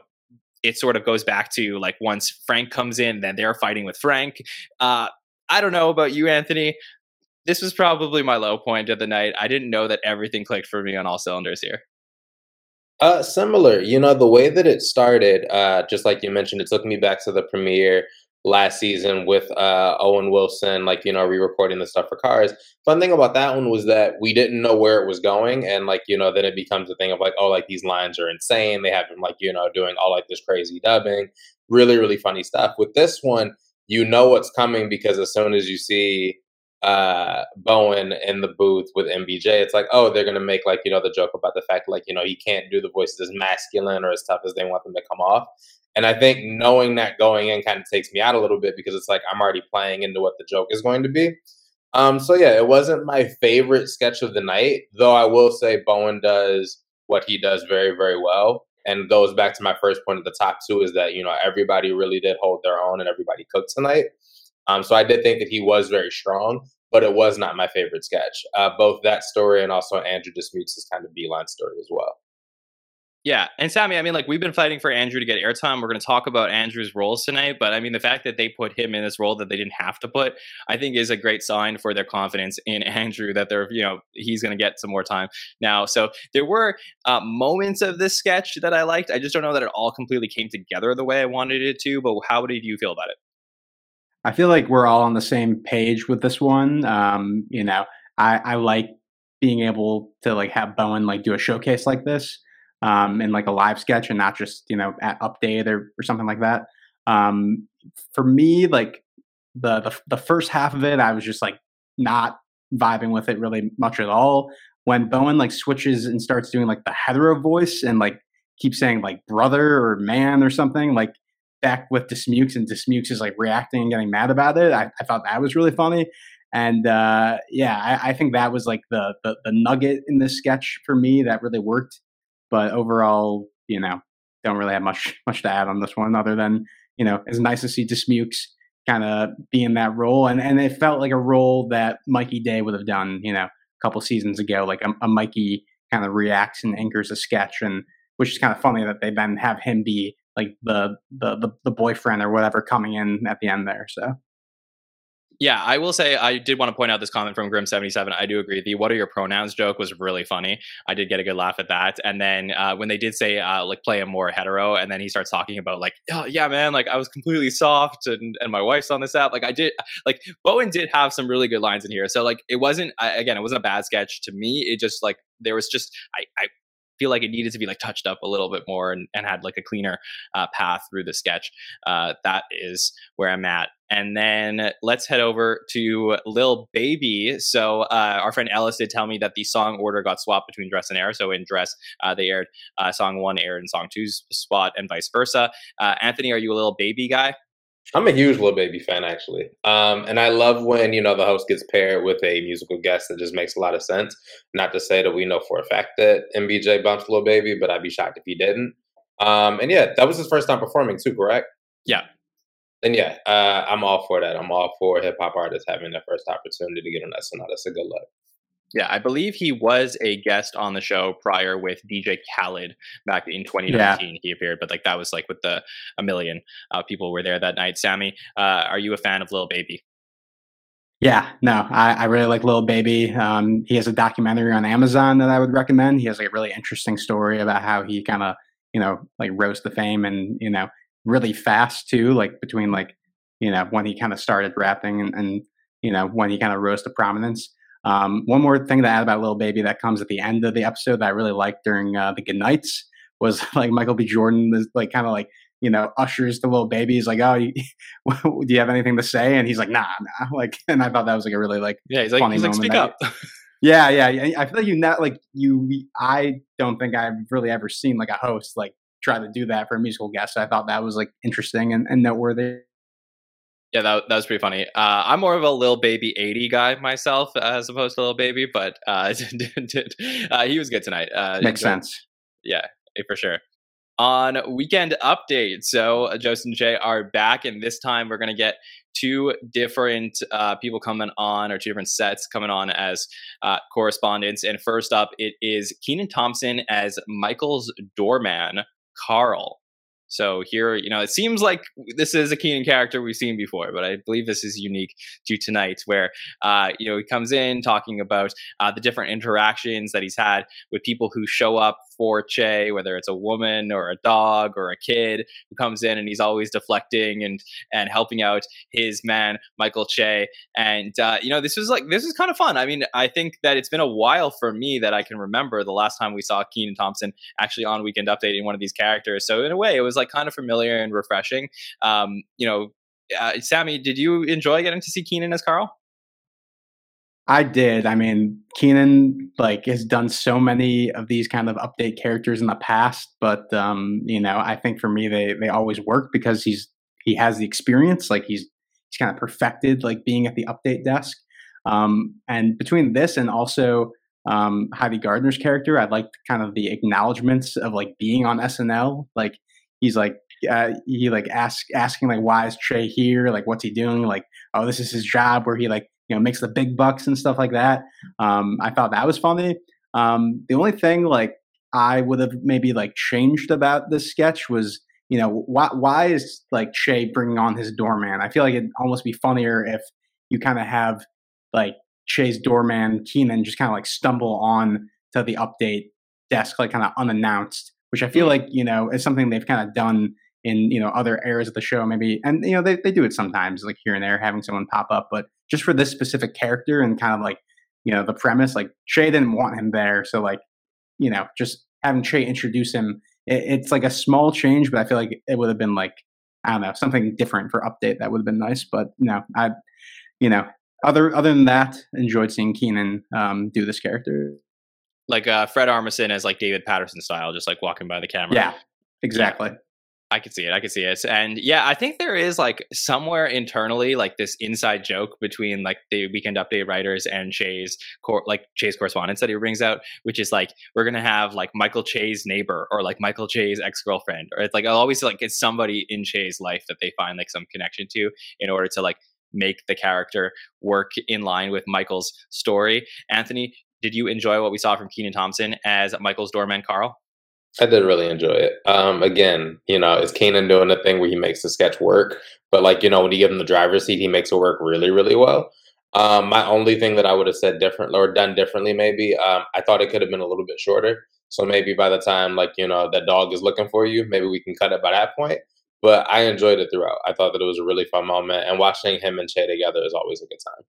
Speaker 2: it sort of goes back to like once Frank comes in, then they're fighting with Frank. Uh, I don't know about you, Anthony. This was probably my low point of the night. I didn't know that everything clicked for me on all cylinders here.
Speaker 3: Uh, similar. You know, the way that it started, uh, just like you mentioned, it took me back to the premiere last season with uh, Owen Wilson, like, you know, re recording the stuff for cars. Fun thing about that one was that we didn't know where it was going. And, like, you know, then it becomes a thing of like, oh, like these lines are insane. They have him, like, you know, doing all like this crazy dubbing. Really, really funny stuff. With this one, you know what's coming because as soon as you see uh, Bowen in the booth with MBJ, it's like, oh, they're gonna make like you know the joke about the fact like you know he can't do the voices as masculine or as tough as they want them to come off. And I think knowing that going in kind of takes me out a little bit because it's like I'm already playing into what the joke is going to be. Um, so yeah, it wasn't my favorite sketch of the night, though I will say Bowen does what he does very, very well. And goes back to my first point at the top too, is that, you know, everybody really did hold their own and everybody cooked tonight. Um, so I did think that he was very strong, but it was not my favorite sketch. Uh, both that story and also Andrew Dismuke's kind of beeline story as well.
Speaker 2: Yeah, and Sammy, I mean, like we've been fighting for Andrew to get airtime. We're going to talk about Andrew's roles tonight, but I mean, the fact that they put him in this role that they didn't have to put, I think, is a great sign for their confidence in Andrew that they're, you know, he's going to get some more time now. So there were uh, moments of this sketch that I liked. I just don't know that it all completely came together the way I wanted it to. But how did you feel about it?
Speaker 4: I feel like we're all on the same page with this one. Um, you know, I, I like being able to like have Bowen like do a showcase like this um, in like a live sketch and not just you know at update or, or something like that. Um, for me, like the, the the first half of it, I was just like not vibing with it really much at all. When Bowen like switches and starts doing like the hetero voice and like keeps saying like brother or man or something like back with Dismukes and Dismukes is like reacting and getting mad about it. I, I thought that was really funny. And uh, yeah, I, I, think that was like the, the, the nugget in this sketch for me that really worked. But overall, you know, don't really have much much to add on this one other than you know it's nice to see Dismukes kind of be in that role, and and it felt like a role that Mikey Day would have done, you know, a couple seasons ago, like a, a Mikey kind of reacts and anchors a sketch, and which is kind of funny that they then have him be like the the the, the boyfriend or whatever coming in at the end there. So
Speaker 2: yeah, I will say I did want to point out this comment from Grim77. I do agree. The what are your pronouns joke was really funny. I did get a good laugh at that. And then uh, when they did say, uh, like, play him more hetero, and then he starts talking about, like, oh, yeah, man, like, I was completely soft and, and my wife's on this app. Like, I did, like, Bowen did have some really good lines in here. So, like, it wasn't, again, it wasn't a bad sketch to me. It just, like, there was just, I, I feel like it needed to be like touched up a little bit more and, and had like a cleaner uh, path through the sketch. Uh, that is where I'm at. And then let's head over to Lil Baby. So uh, our friend Ellis did tell me that the song order got swapped between Dress and Air. So in Dress, uh, they aired uh, song one, aired in song two's spot, and vice versa. Uh, Anthony, are you a Lil Baby guy?
Speaker 3: I'm a huge Lil Baby fan, actually. Um, and I love when, you know, the host gets paired with a musical guest that just makes a lot of sense. Not to say that we know for a fact that MBJ bumps Lil Baby, but I'd be shocked if he didn't. Um, and yeah, that was his first time performing too, correct?
Speaker 2: Yeah.
Speaker 3: And yeah, uh, I'm all for that. I'm all for hip hop artists having their first opportunity to get on SNL. That's a good look.
Speaker 2: Yeah, I believe he was a guest on the show prior with DJ Khaled back in 2019. Yeah. He appeared, but like that was like with the a million uh, people were there that night. Sammy, uh, are you a fan of Lil Baby?
Speaker 4: Yeah, no, I, I really like Lil Baby. Um, he has a documentary on Amazon that I would recommend. He has like a really interesting story about how he kind of, you know, like rose to fame and you know really fast too. Like between like you know when he kind of started rapping and, and you know when he kind of rose to prominence. Um, one more thing to add about Little Baby that comes at the end of the episode that I really liked during uh, the Good Nights was like Michael B. Jordan is like kind of like you know ushers the little Baby. He's like, "Oh, you, do you have anything to say?" And he's like, "Nah, nah." Like, and I thought that was like a really like
Speaker 2: yeah, he's like, funny he's like, speak up.
Speaker 4: yeah, yeah. I feel like you not like you. I don't think I've really ever seen like a host like try to do that for a musical guest. I thought that was like interesting and, and noteworthy.
Speaker 2: Yeah, that, that was pretty funny. Uh, I'm more of a little Baby 80 guy myself as opposed to little Baby, but uh, uh, he was good tonight. Uh,
Speaker 4: Makes sense.
Speaker 2: Yeah, for sure. On weekend update, so uh, Joseph and Jay are back, and this time we're going to get two different uh, people coming on, or two different sets coming on as uh, correspondents. And first up, it is Kenan Thompson as Michael's doorman, Carl. So here, you know, it seems like this is a Kenan character we've seen before, but I believe this is unique to tonight, where uh, you know he comes in talking about uh, the different interactions that he's had with people who show up for Che, whether it's a woman or a dog or a kid who comes in and he's always deflecting and and helping out his man Michael Che. And uh, you know, this was like this is kind of fun. I mean, I think that it's been a while for me that I can remember the last time we saw Kenan Thompson actually on Weekend Updating one of these characters. So in a way, it was like kind of familiar and refreshing. Um, you know, uh, Sammy, did you enjoy getting to see Kenan as Carl?
Speaker 4: I did. I mean, Kenan like has done so many of these kind of update characters in the past, but um, you know, I think for me they they always work because he's he has the experience. Like he's he's kind of perfected like being at the update desk. Um, and between this and also um, Javi Gardner's character, I like kind of the acknowledgments of like being on SNL. Like he's like uh, he like ask asking like why is Trey here? Like what's he doing? Like oh this is his job where he like you know makes the big bucks and stuff like that. Um, I thought that was funny. Um, the only thing like I would have maybe like changed about this sketch was, you know, why why is like Che bringing on his doorman? I feel like it'd almost be funnier if you kind of have like Che's doorman Kenan just kind of like stumble on to the update desk like kind of unannounced, which I feel like you know is something they've kind of done in you know other areas of the show maybe, and you know they they do it sometimes like here and there having someone pop up, but just for this specific character and kind of like you know the premise like Che didn't want him there, so like you know just having Che introduce him, it, it's like a small change, but I feel like it would have been like I don't know something different for update that would have been nice, but you know I you know other other than that, enjoyed seeing Kenan um, do this character.
Speaker 2: Like uh, Fred Armisen as like David Paterson style, just like walking by the camera.
Speaker 4: Yeah, exactly.
Speaker 2: Yeah. I can see it. I can see it. And yeah, I think there is like somewhere internally like this inside joke between like the Weekend Update writers and Che's cor- like Che's correspondence that he brings out, which is like we're gonna have like Michael Che's neighbor or like Michael Che's ex girlfriend, or it's like I always like it's somebody in Che's life that they find like some connection to in order to like make the character work in line with Michael's story. Anthony, did you enjoy what we saw from Kenan Thompson as Michael's doorman Carl?
Speaker 3: I did really enjoy it. Um, again, you know, it's Kenan doing the thing where he makes the sketch work, but like you know, when you give him the driver's seat, he makes it work really, really well. Um, my only thing that I would have said different or done differently, maybe, um, I thought it could have been a little bit shorter. So maybe by the time like you know that dog is looking for you, maybe we can cut it by that point. But I enjoyed it throughout. I thought that it was a really fun moment, and watching him and Che together is always a good time.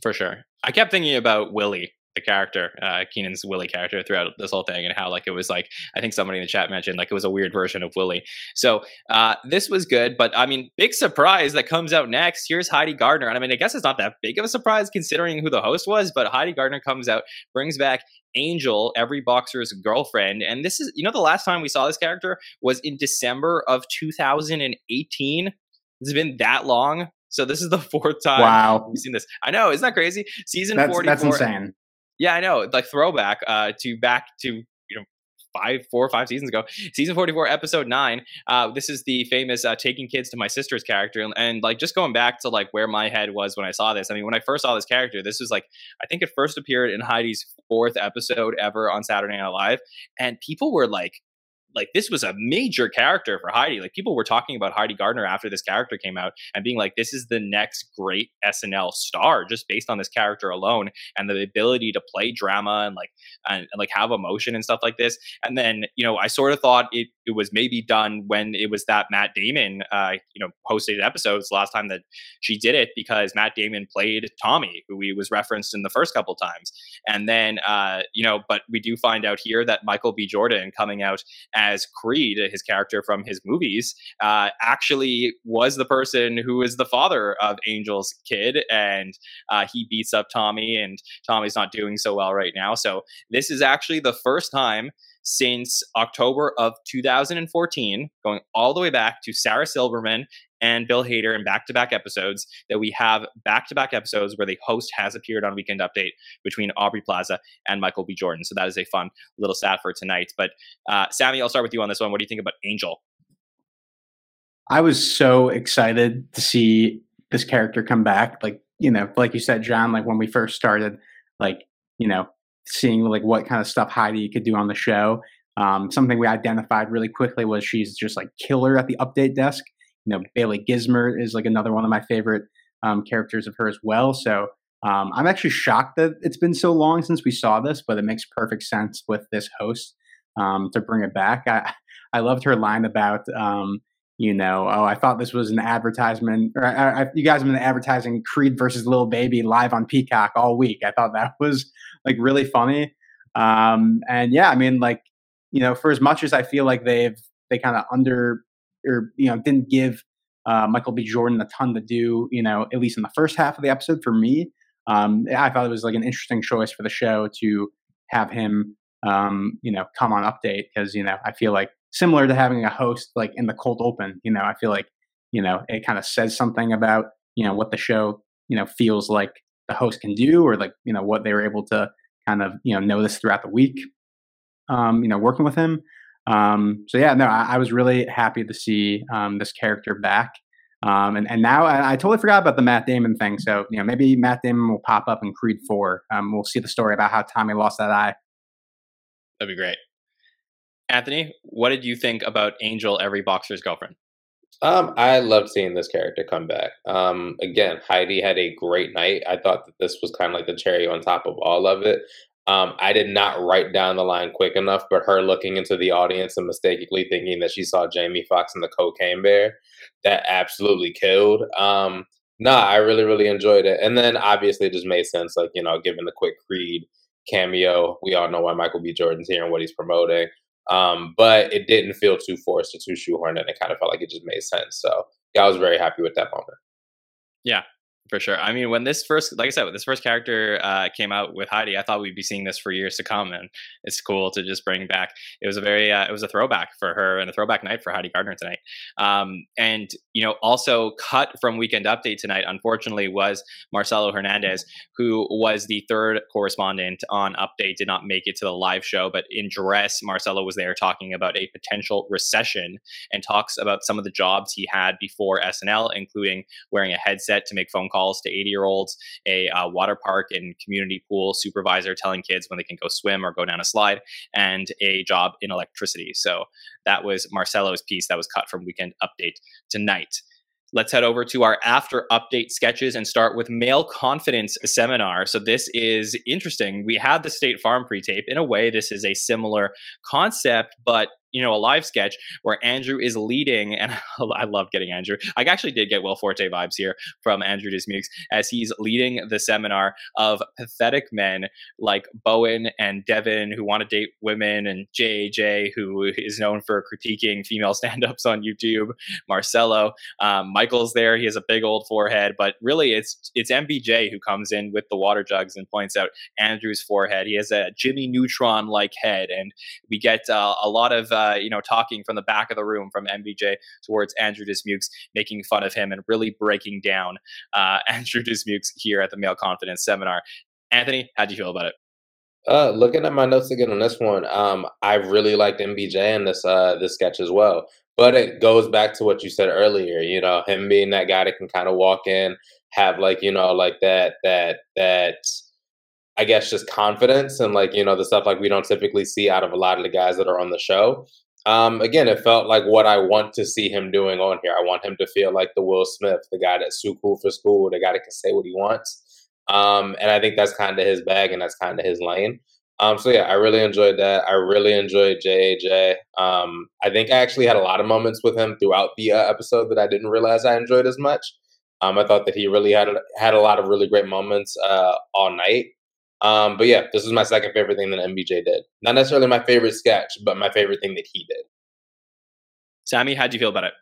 Speaker 2: For sure. I kept thinking about Willie the character, uh, Kenan's Willie character throughout this whole thing, and how like it was like I think somebody in the chat mentioned like it was a weird version of Willie. So uh, this was good, but I mean, big surprise that comes out next. Here's Heidi Gardner, and I mean, I guess it's not that big of a surprise considering who the host was, but Heidi Gardner comes out, brings back Angel, every boxer's girlfriend, and this is you know the last time we saw this character was in December of 2018. It's been that long. So this is the fourth time
Speaker 4: wow.
Speaker 2: we've seen this. I know, isn't that crazy? Season
Speaker 4: that's,
Speaker 2: 44.
Speaker 4: That's insane.
Speaker 2: Yeah, I know. Like throwback uh, to back to you know five, four or five seasons ago, season forty four, episode nine. Uh, this is the famous uh, taking kids to my sister's character, and, and, like just going back to like where my head was when I saw this. I mean, when I first saw this character, this was like I think it first appeared in Heidi's fourth episode ever on Saturday Night Live, and people were like like this was a major character for Heidi. Like people were talking about Heidi Gardner after this character came out and being like, this is the next great SNL star just based on this character alone and the ability to play drama and like and, and like have emotion and stuff like this. And then you know I sort of thought it it was maybe done when it was that Matt Damon uh you know hosted episodes last time that she did it because Matt Damon played Tommy who he was referenced in the first couple times. And then uh you know but we do find out here that Michael B Jordan coming out as Creed, his character from his movies, uh, actually was the person who is the father of Angel's kid, and uh, he beats up Tommy, and Tommy's not doing so well right now. So this is actually the first time since October of 2014, going all the way back to Sarah Silverman and Bill Hader in back to back episodes that we have back to back episodes where the host has appeared on Weekend Update between Aubrey Plaza and Michael B. Jordan. So that is a fun little stat for tonight. But uh, Sammy, I'll start with you on this one. What do you think about Angel?
Speaker 4: I was so excited to see this character come back. Like, you know, like you said, Jon, like when we first started, like, you know, seeing like what kind of stuff Heidi could do on the show. Um, something we identified really quickly was she's just like killer at the update desk know, Bailey Gismert is like another one of my favorite um, characters of her as well. So um, I'm actually shocked that it's been so long since we saw this, but it makes perfect sense with this host um, to bring it back. I I loved her line about um, you know, oh, I thought this was an advertisement, or I, I, you guys have been advertising Creed versus Little Baby live on Peacock all week. I thought that was like really funny. Um, and yeah, I mean, like, you know, for as much as I feel like they've they kind of under or you know didn't give uh, Michael B. Jordan a ton to do. You know, at least in the first half of the episode for me, um, I thought it was like an interesting choice for the show to have him, um, you know, come on update because you know I feel like similar to having a host like in the cold open. You know, I feel like you know it kind of says something about you know what the show you know feels like the host can do or like you know what they were able to kind of you know notice throughout the week. Um, you know, working with him. Um, so yeah, no, I, I, was really happy to see um, this character back. Um, and, and now I, I, totally forgot about the Matt Damon thing. So, you know, maybe Matt Damon will pop up in Creed 4. Um, we'll see the story about how Tommy lost that eye.
Speaker 2: That'd be great. Anthony, what did you think about Angel, every boxer's girlfriend?
Speaker 3: Um, I loved seeing this character come back. Um, again, Heidi had a great night. I thought that this was kind of like the cherry on top of all of it. Um, I did not write down the line quick enough, but her looking into the audience and mistakenly thinking that she saw Jamie Foxx and the Cocaine Bear, that absolutely killed. Um, nah, I really, really enjoyed it. And then obviously it just made sense, like, you know, given the quick Creed cameo, we all know why Michael B. Jordan's here and what he's promoting. Um, but it didn't feel too forced or too shoehorned, and it kind of felt like it just made sense. So yeah, I was very happy with that moment.
Speaker 2: Yeah, for sure. I mean, when this first, like I said, when this first character uh, came out with Heidi, I thought we'd be seeing this for years to come, and it's cool to just bring back. It was a very, uh, it was a throwback for her and a throwback night for Heidi Gardner tonight. Um, and you know, also cut from Weekend Update tonight, unfortunately, was Marcello Hernandez, who was the third correspondent on Update, did not make it to the live show, but in dress, Marcello was there talking about a potential recession and talks about some of the jobs he had before SNL, including wearing a headset to make phone calls calls to 80 year olds, a uh, water park and community pool supervisor telling kids when they can go swim or go down a slide, and a job in electricity. So that was Marcello's piece that was cut from Weekend Update tonight. Let's head over to our after update sketches and start with male confidence seminar. So this is interesting. We had the State Farm pre-tape. In a way, this is a similar concept, but you know, a live sketch where Andrew is leading, and I love getting Andrew. I actually did get Will Forte vibes here from Andrew Dismukes as he's leading the seminar of pathetic men like Bowen and Devon who want to date women, and JJ who is known for critiquing female stand-ups on YouTube. Marcello, um, Michael's there. He has a big old forehead, but really it's it's MBJ who comes in with the water jugs and points out Andrew's forehead. He has a Jimmy Neutron-like head, and we get uh, a lot of uh, you know, talking from the back of the room from MBJ towards Andrew Dismukes, making fun of him and really breaking down uh, Andrew Dismukes here at the Male Confidence Seminar. Anthony, how do you feel about it?
Speaker 3: Uh, looking at my notes again on this one, um, I really liked MBJ in this uh, this sketch as well. But it goes back to what you said earlier. You know, him being that guy that can kind of walk in, have like you know like that that that I guess just confidence and like you know the stuff like we don't typically see out of a lot of the guys that are on the show. Um, again, it felt like what I want to see him doing on here. I want him to feel like the Will Smith, the guy that's so cool for school, the guy that can say what he wants. Um, and I think that's kind of his bag and that's kind of his lane. Um, so yeah, I really enjoyed that. I really enjoyed JAJ. Um, I think I actually had a lot of moments with him throughout the uh, episode that I didn't realize I enjoyed as much. Um, I thought that he really had had a lot of really great moments uh, all night. Um, but yeah, this is my second favorite thing that MBJ did. Not necessarily my favorite sketch, but my favorite thing that he did.
Speaker 2: Sammy, how do you feel about it?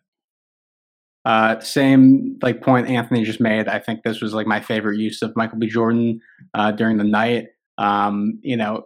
Speaker 4: Uh, same like point Anthony just made. I think this was like my favorite use of Michael B. Jordan uh, during the night. Um, you know,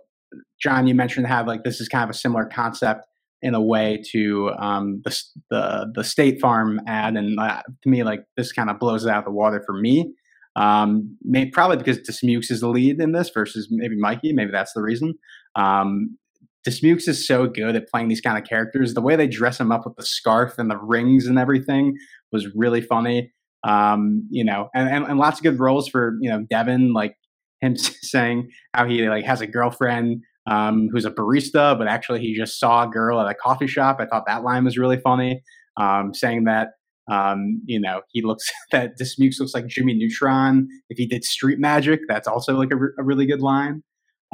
Speaker 4: Jon, you mentioned how like this is kind of a similar concept in a way to um, the, the the State Farm ad, and uh, to me, like this kind of blows it out of the water for me. Um, maybe, probably because Dismukes is the lead in this versus maybe Mikey. Maybe that's the reason. Um, Dismukes is so good at playing these kind of characters. The way they dress him up with the scarf and the rings and everything was really funny. Um, you know, and, and, and lots of good roles for you know Devon, like him saying how he like has a girlfriend um, who's a barista, but actually he just saw a girl at a coffee shop. I thought that line was really funny. Um, saying that um, you know, he looks that Dismukes looks like Jimmy Neutron. If he did street magic, that's also like a, re- a really good line.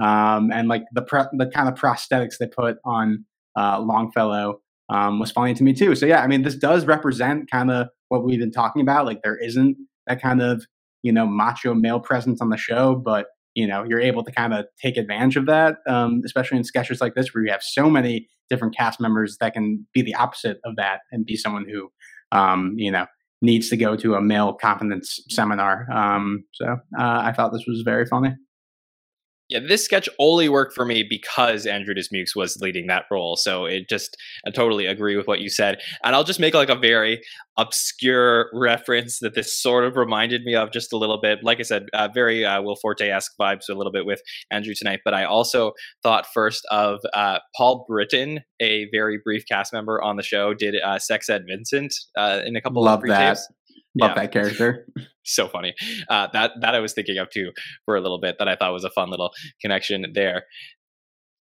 Speaker 4: Um, and like the pre- the kind of prosthetics they put on uh, Longfellow um, was funny to me too. So yeah, I mean, this does represent kind of what we've been talking about. Like there isn't that kind of you know macho male presence on the show, but you know you're able to kind of take advantage of that, um, especially in sketches like this where you have so many different cast members that can be the opposite of that and be someone who um, you know, needs to go to a male confidence seminar. Um, so uh, I thought this was very funny.
Speaker 2: Yeah, this sketch only worked for me because Andrew Dismukes was leading that role. So it just, I totally agree with what you said. And I'll just make like a very obscure reference that this sort of reminded me of just a little bit. Like I said, uh, very uh, Will Forte esque vibes a little bit with Andrew tonight. But I also thought first of uh, Paul Brittain, a very brief cast member on the show, did uh, Sex Ed Vincent uh, in a couple
Speaker 4: Love
Speaker 2: of
Speaker 4: that. Love yeah. that character.
Speaker 2: so funny. Uh, that that I was thinking of too for a little bit. That I thought was a fun little connection there.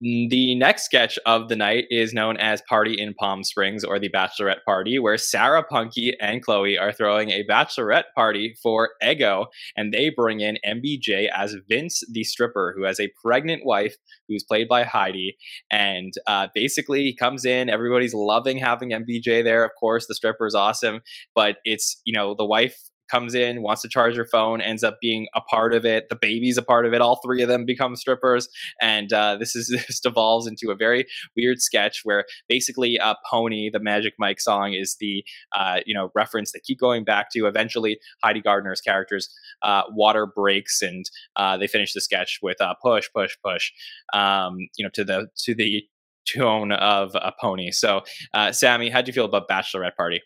Speaker 2: The next sketch of the night is known as Party in Palm Springs or the Bachelorette Party, where Sarah Punkie and Chloe are throwing a bachelorette party for Ego, and they bring in MBJ as Vince the stripper, who has a pregnant wife who's played by Heidi. And uh, basically, he comes in, everybody's loving having MBJ there. Of course, the stripper is awesome, but it's, you know, the wife comes in, wants to charge her phone, ends up being a part of it. The baby's a part of it. All three of them become strippers, and uh, this is this devolves into a very weird sketch where basically uh, "Pony," the Magic Mike song, is the uh, you know reference they keep going back to. Eventually, Heidi Gardner's character's uh, water breaks, and uh, they finish the sketch with uh, "Push, push, push," um, you know, to the to the tone of a pony. So, Sammy, how do you feel about Bachelorette Party?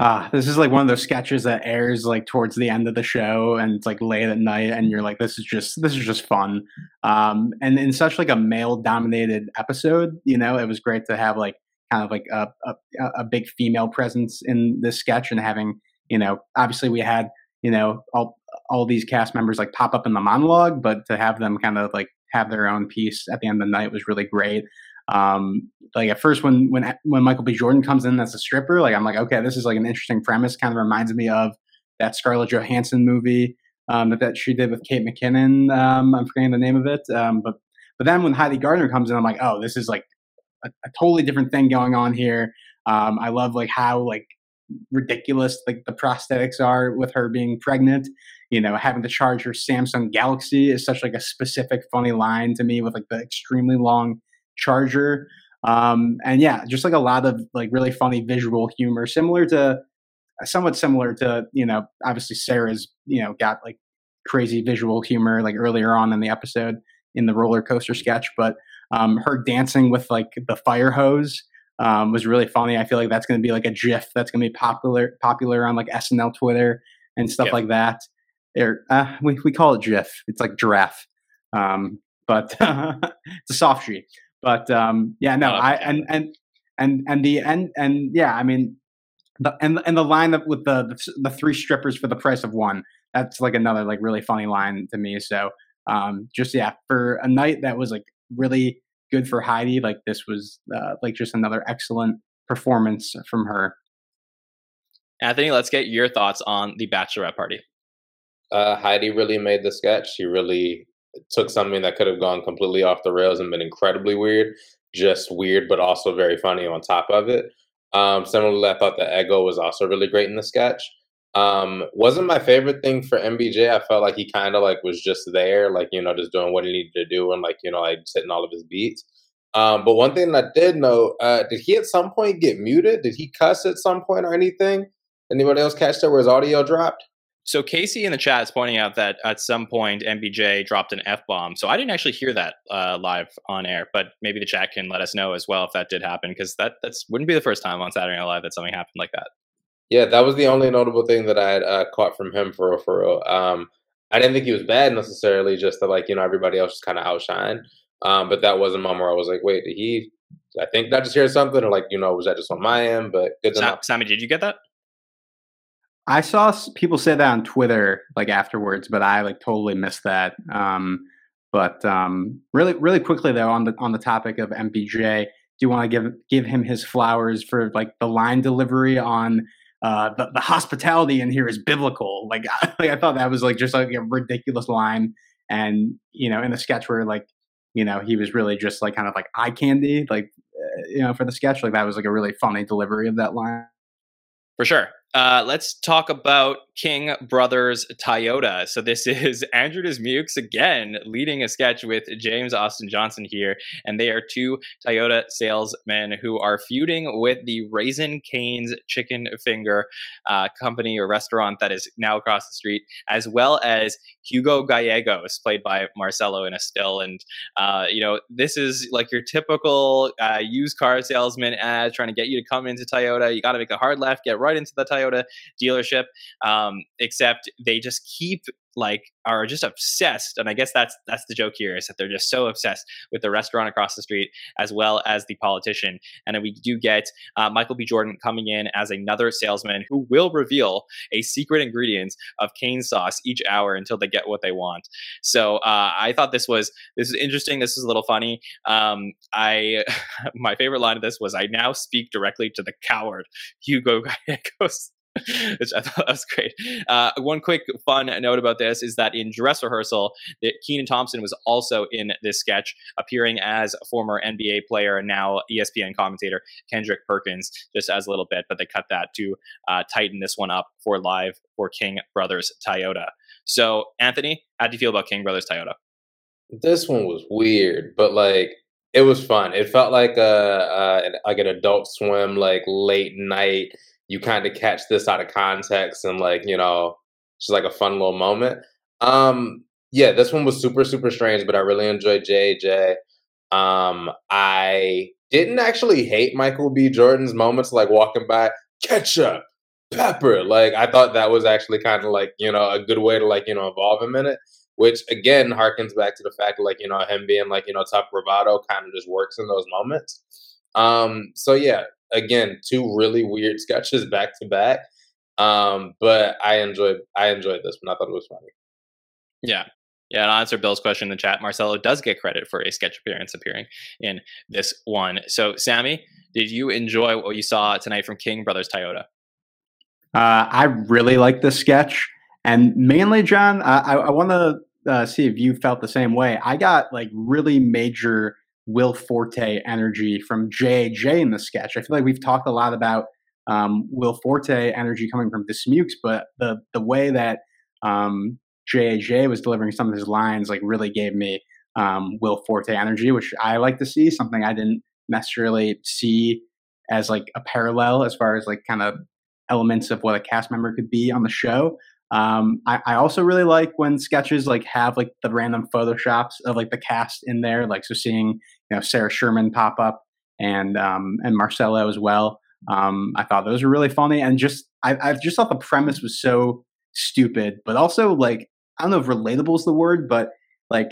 Speaker 4: Ah, this is like one of those sketches that airs like towards the end of the show and it's like late at night and you're like this is just this is just fun. Um and in such like a male dominated episode, you know, it was great to have like kind of like a, a a big female presence in this sketch and having, you know, obviously we had, you know, all all these cast members like pop up in the monologue, but to have them kind of like have their own piece at the end of the night was really great. Um, like at first when when when Michael B. Jordan comes in as a stripper, like I'm like, okay, this is like an interesting premise. Kind of reminds me of that Scarlett Johansson movie um, that, that she did with Kate McKinnon. Um, I'm forgetting the name of it. Um, but but then when Heidi Gardner comes in, I'm like, oh, this is like a, a totally different thing going on here. Um, I love like how like ridiculous like the prosthetics are with her being pregnant. You know, having to charge her Samsung Galaxy is such like a specific funny line to me with like the extremely long charger. Um, and yeah, just like a lot of like really funny visual humor, similar to somewhat similar to you know obviously Sarah's you know got like crazy visual humor like earlier on in the episode in the roller coaster sketch, but um, her dancing with like the fire hose um, was really funny. I feel like that's going to be like a GIF that's going to be popular popular on like SNL Twitter and stuff like that. Or, uh, we we call it GIF. It's like giraffe, um, but it's a soft G. But um, yeah, no, I and and and and the and and yeah, I mean, the and and the line with the, the the three strippers for the price of one. That's like another like really funny line to me. So um, just yeah, for a night that was like really good for Heidi, like this was uh, like just another excellent performance from her.
Speaker 2: Anthony, let's get your thoughts on the bachelorette party.
Speaker 3: Uh, Heidi really made the sketch. She really took something that could have gone completely off the rails and been incredibly weird, just weird, but also very funny on top of it. Um, similarly, I thought that Ego was also really great in the sketch. Um, wasn't my favorite thing for MBJ. I felt like he kind of like was just there, like you know, just doing what he needed to do and like you know, like hitting all of his beats. Um, but one thing I did know, uh, did he at some point get muted? Did he cuss at some point or anything? Anybody else catch that where his audio dropped?
Speaker 2: So Casey in the chat is pointing out that at some point MBJ dropped an f bomb. So I didn't actually hear that uh, live on air, but maybe the chat can let us know as well if that did happen because that that's wouldn't be the first time on Saturday Night Live that something happened like that.
Speaker 3: Yeah, that was the only notable thing that I had uh, caught from him for real, for real. Um, I didn't think he was bad necessarily, just that like you know everybody else just kind of outshine. Um, but that was a moment where I was like, wait, did he? I think that just hear something, or like you know, was that just on my end? But good
Speaker 2: Sam. Sammy, did you get that?
Speaker 4: I saw people say that on Twitter like afterwards, but I like totally missed that. Um, but um, really, really quickly though, on the on the topic of MBJ, do you want to give give him his flowers for like the line delivery on uh, the, the hospitality in here is biblical. Like, like I thought that was like just like a ridiculous line, and you know, in the sketch where like you know he was really just like kind of like eye candy, like uh, you know, for the sketch, like that was like a really funny delivery of that line.
Speaker 2: For sure. Uh, let's talk about King Brothers Toyota. So this is Andrew Dismukes again leading a sketch with James Austin Johnson here, and they are two Toyota salesmen who are feuding with the Raising Cane's Chicken Finger uh, company or restaurant that is now across the street, as well as Hugo Gallegos, played by Marcello in a still. And uh, you know, this is like your typical uh, used car salesman ad trying to get you to come into Toyota. You got to make a hard left, get right into the Toyota dealership. Um, except they just keep like are just obsessed and i guess that's that's the joke here is that they're just so obsessed with the restaurant across the street as well as the politician and we do get uh, michael b. Jordan coming in as another salesman who will reveal a secret ingredient of cane sauce each hour until they get what they want. So uh, i thought this was this is interesting this is a little funny. Um, i my favorite line of this was i now speak directly to the coward hugo gallegos which I thought that was great. Uh, one quick fun note about this is that in dress rehearsal, Kenan Thompson was also in this sketch, appearing as former NBA player and now ESPN commentator Kendrick Perkins, just as a little bit, but they cut that to uh, tighten this one up for live for King Brothers Toyota. So, Anthony, how do you feel about King Brothers Toyota?
Speaker 3: This one was weird, but like it was fun. It felt like a, a like an Adult Swim like late night you kind of catch this out of context and like you know just like a fun little moment. Um yeah this one was super super strange but i really enjoyed jj um i didn't actually hate michael b. Jordan's moments like walking by ketchup pepper like i thought that was actually kind of like you know a good way to like you know evolve him in it which again harkens back to the fact like you know him being like you know tough bravado kind of just works in those moments um so yeah again two really weird sketches back to back. Um, but I enjoyed I enjoyed this one. I thought it was funny.
Speaker 2: Yeah. Yeah, and I'll answer Bill's question in the chat. Marcello does get credit for a sketch appearance appearing in this one. So, Sammy, did you enjoy what you saw tonight from King Brothers Toyota?
Speaker 4: Uh, I really like this sketch, and mainly, Jon, I, I want to uh, see if you felt the same way. I got like really major Will Forte energy from JJ in the sketch. I feel like we've talked a lot about um, Will Forte energy coming from Dismukes, but the the way that um, JJ was delivering some of his lines like really gave me um, Will Forte energy, which I like to see. Something I didn't necessarily see as like a parallel as far as like kind of elements of what a cast member could be on the show. Um, I, I, also really like when sketches like have like the random photoshops of like the cast in there, like so seeing you know Sarah Sherman pop up and um, and Marcello as well. Um, I thought those were really funny, and just I, I just thought the premise was so stupid, but also like I don't know if relatable is the word, but like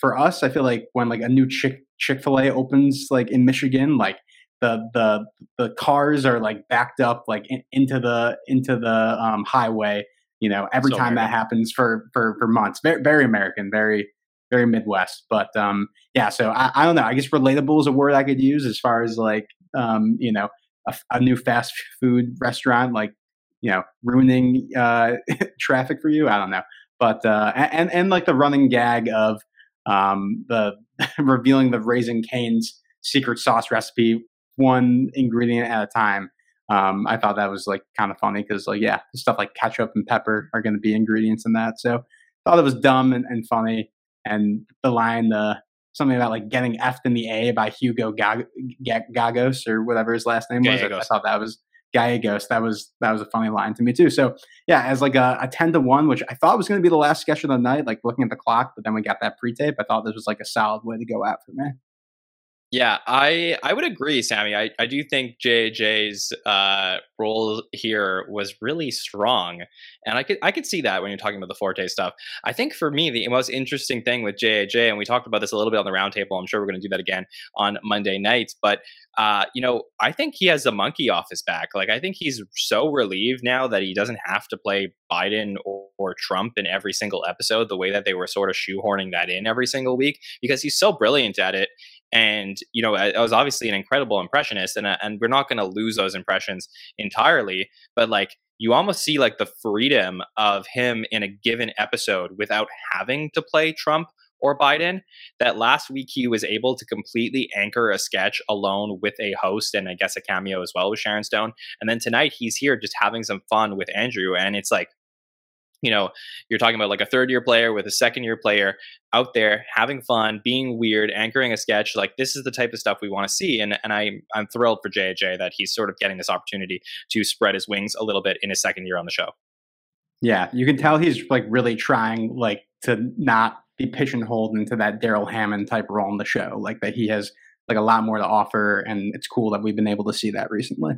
Speaker 4: for us, I feel like when like a new Chick Chick Fil A opens like in Michigan, like the the the cars are like backed up like in, into the into the um, highway you know every so time American. that happens for for for months very very american very very midwest but um yeah so I, I don't know i guess relatable is a word i could use as far as like um you know a, a new fast food restaurant like you know ruining uh traffic for you i don't know but uh and and like the running gag of um the revealing the Raising Cane's secret sauce recipe one ingredient at a time um, I thought that was like kind of funny because like yeah, stuff like ketchup and pepper are going to be ingredients in that. So thought it was dumb and, and funny. And the line, the something about like getting effed in the A by Hugo Gag- Gagos or whatever his last name was. I, I thought that was Gallegos. That was that was a funny line to me too. So yeah, as like a, a ten to one, which I thought was going to be the last sketch of the night, like looking at the clock, but then we got that pre-tape. I thought this was like a solid way to go out for me.
Speaker 2: Yeah, I I would agree, Sammy. I, I do think JJ's uh, role here was really strong, and I could I could see that when you're talking about the Forte stuff. I think for me the most interesting thing with JJ, and we talked about this a little bit on the roundtable. I'm sure we're going to do that again on Monday nights. But uh, you know, I think he has a monkey off his back. Like I think he's so relieved now that he doesn't have to play Biden or, or Trump in every single episode the way that they were sort of shoehorning that in every single week because he's so brilliant at it and you know I, was obviously an incredible impressionist and and we're not going to lose those impressions entirely but like you almost see like the freedom of him in a given episode without having to play Trump or Biden. That last week he was able to completely anchor a sketch alone with a host and I guess a cameo as well with Sharon Stone. And then tonight he's here just having some fun with Andrew. And it's like, you know, you're talking about like a third year player with a second year player out there having fun, being weird, anchoring a sketch. Like this is the type of stuff we want to see. And and I I'm thrilled for JJ that he's sort of getting this opportunity to spread his wings a little bit in his second year on the show.
Speaker 4: Yeah, you can tell he's like really trying like to not be pigeonholed into that Darrell Hammond type role in the show. Like that he has like a lot more to offer, and it's cool that we've been able to see that recently.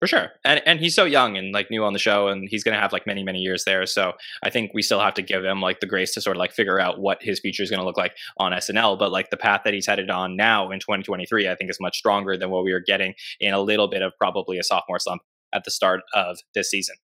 Speaker 2: For sure. And and he's so young and like new on the show and he's going to have like many many years there. So I think we still have to give him like the grace to sort of like figure out what his future is going to look like on SNL, but like the path that he's headed on now in 2023 I think is much stronger than what we were getting in a little bit of probably a sophomore slump at the start of this season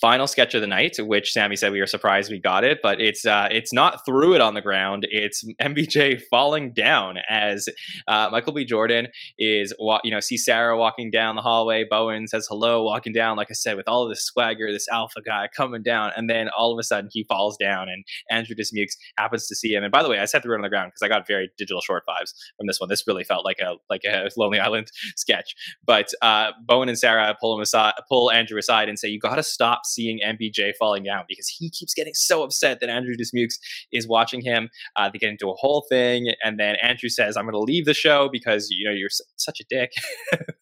Speaker 2: final sketch of the night, which Sammy said we were surprised we got it, but it's uh, it's not through it on the ground. It's MBJ falling down as uh, Michael B. Jordan is you know see Sarah walking down the hallway. Bowen says hello, walking down like I said with all this swagger, this alpha guy coming down, and then all of a sudden he falls down, and Andrew Dismukes happens to see him. And by the way, I said through it on the ground because I got very digital short vibes from this one. This really felt like a like a Lonely Island sketch. But uh, Bowen and Sarah pull him aside, pull Andrew aside, and say, "You got to stop seeing MBJ falling down because he keeps getting so upset that Andrew Dismukes is watching him. Uh, they get into a whole thing, and then Andrew says, "I'm going to leave the show because you know you're s- such a dick."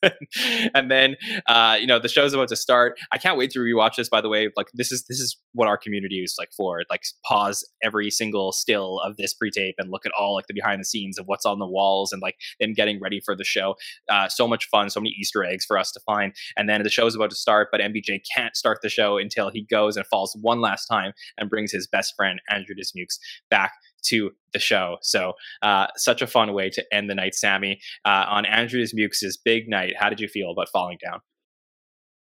Speaker 2: and then uh, you know the show's about to start. I can't wait to rewatch this. By the way, like this is this is what our community is like for. Like pause every single still of this pre-tape and look at all like the behind the scenes of what's on the walls and like them getting ready for the show. Uh, so much fun, so many Easter eggs for us to find. And then the show's about to start, but MBJ can't start the show until he goes and falls one last time and brings his best friend Andrew Dismukes back to the show. So, uh, such a fun way to end the night, Sammy. Uh, on Andrew Dismukes' big night, how did you feel about falling down?